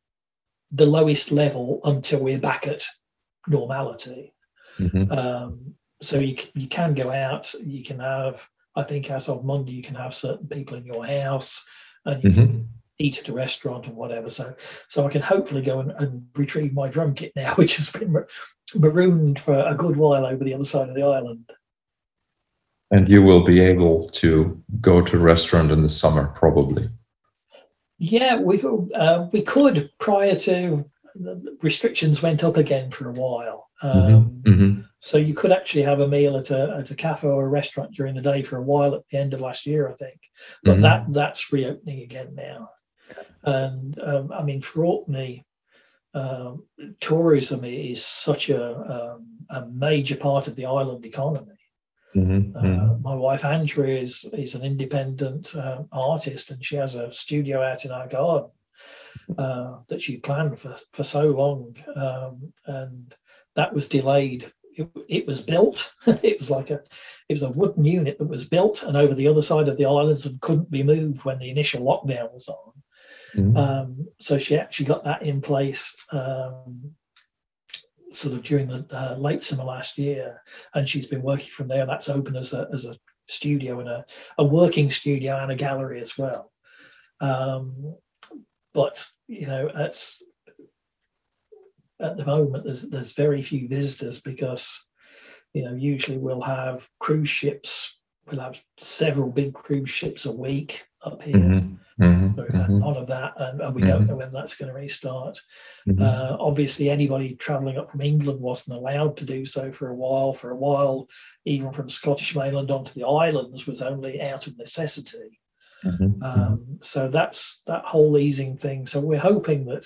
the lowest level until we're back at normality. Mhm. Um, so you you can go out. You can have. I think as of Monday, you can have certain people in your house, and you can Mhm. eat at a restaurant or whatever. So, so I can hopefully go and, and retrieve my drum kit now, [laughs] which has been ma- marooned for a good while over the other side of the island. And you will be able to go to a restaurant in the summer, probably. Yeah, we uh, we could prior to restrictions went up again for a while. Um, Mhm. So you could actually have a meal at a at a cafe or a restaurant during the day for a while at the end of last year, I think. But Mhm. that that's reopening again now. And um, I mean, for Orkney, um, tourism is such a um, a major part of the island economy. Mhm. Uh, Mhm. my wife Andrea is is an independent uh, artist, and she has a studio out in our garden uh, that she planned for for so long, um, and that was delayed. It, it was built. [laughs] it was like a it was a wooden unit that was built and over the other side of the islands and couldn't be moved when the initial lockdown was on. Mhm. Um, so she actually got that in place um, sort of during the uh, late summer last year, and she's been working from there. And that's open as a as a studio and a, a working studio and a gallery as well. Um, but you know, it's at the moment there's there's very few visitors because you know usually we'll have cruise ships. We'll have several big cruise ships a week up here. Mhm. Mhm. So we've had Mhm. none of that, and, and we don't know when that's going to restart. Mhm. Uh, obviously, anybody travelling up from England wasn't allowed to do so for a while. For a while, even from Scottish mainland onto the islands was only out of necessity. Mhm. Um, so that's that whole easing thing. So we're hoping that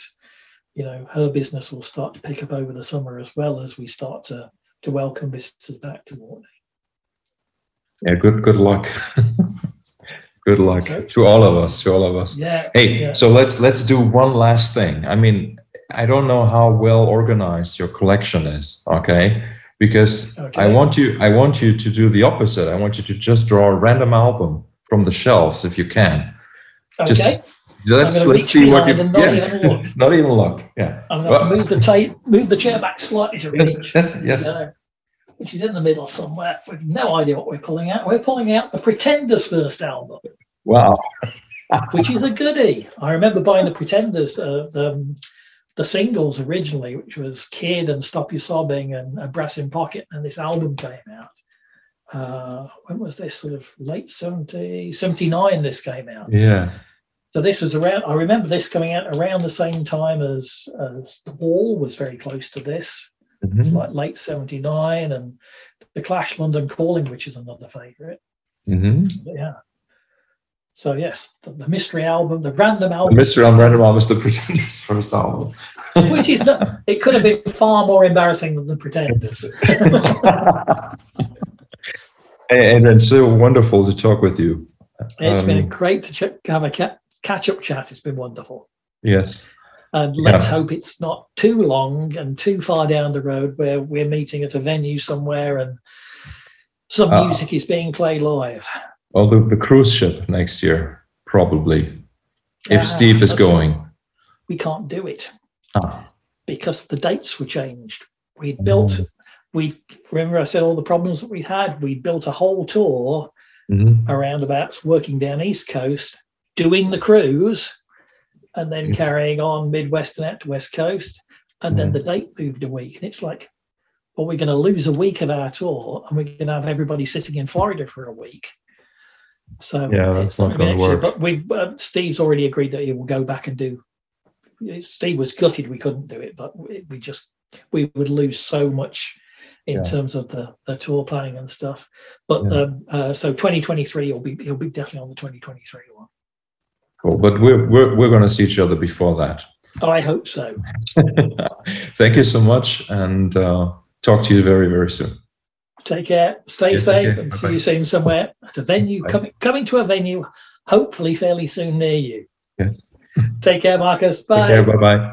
you know her business will start to pick up over the summer as well as we start to to welcome visitors back to Orkney. Yeah, good good luck. [laughs] good luck So- to all of us, to all of us. Yeah. Hey, yeah. so let's let's do one last thing. I mean, I don't know how well organized your collection is, okay? Because I want you I want you to do the opposite. I want you to just draw a random album from the shelves if you can. okay. just- Let's let's see what you [laughs] not yes, even [laughs] look. not even look. Yeah. I'm going Well- to move the tape, move the chair back slightly to reach. Yes, yes. Uh, which is in the middle somewhere. We've no idea what we're pulling out. We're pulling out the Pretenders' first album, Wow. which is a goodie. I remember buying the Pretenders, uh, the the singles originally, which was Kid and Stop Your Sobbing and uh, Brass in Pocket, and this album came out. Uh, when was this? Sort of late 70, 79 this came out. Yeah. So this was around. I remember this coming out around the same time as, as the Wall was very close to this, Mhm. like late '79, and the Clash London Calling, which is another favourite. Mhm. Yeah. So yes, the, the mystery album, the random The album, Mr. on Random Album is the Pretenders' first album. [laughs] which is not. It could have been far more embarrassing than the Pretenders. [laughs] and it's so wonderful to talk with you. it's been Um, great to ch- have a ca- catch-up chat. It's been wonderful. Yes. And let's Yeah. hope it's not too long and too far down the road where we're meeting at a venue somewhere and some Ah. music is being played live. Well, the, the cruise ship next year, probably, if Ah, Steve is going. We can't do it Ah. because the dates were changed. We'd built, Mm. We remember I said all the problems that we had. We built a whole tour Mhm. around about working down East Coast, doing the cruise, and then Mhm. carrying on Midwest and out to West Coast. And then Mhm. the date moved a week. And it's like, well, we're going to lose a week of our tour and we're going to have everybody sitting in Florida for a week. So Yeah, that's it's not gonna be gonna next year. work. But we, uh, Steve's already agreed that he will go back and do. Steve was gutted we couldn't do it, but we, we just we would lose so much in Yeah. terms of the, the tour planning and stuff. But Yeah. um, uh, so 2023 will be he'll be definitely on the 2023 one. Cool. But we're we're we're going to see each other before that. I hope so. [laughs] Thank you so much, and uh, talk to you very very soon. Take care, stay Yeah, safe, and see Bye-bye. you soon somewhere at a venue Bye. coming coming to a venue, hopefully fairly soon near you. Yes. Take care, Marcus. Bye. Bye bye.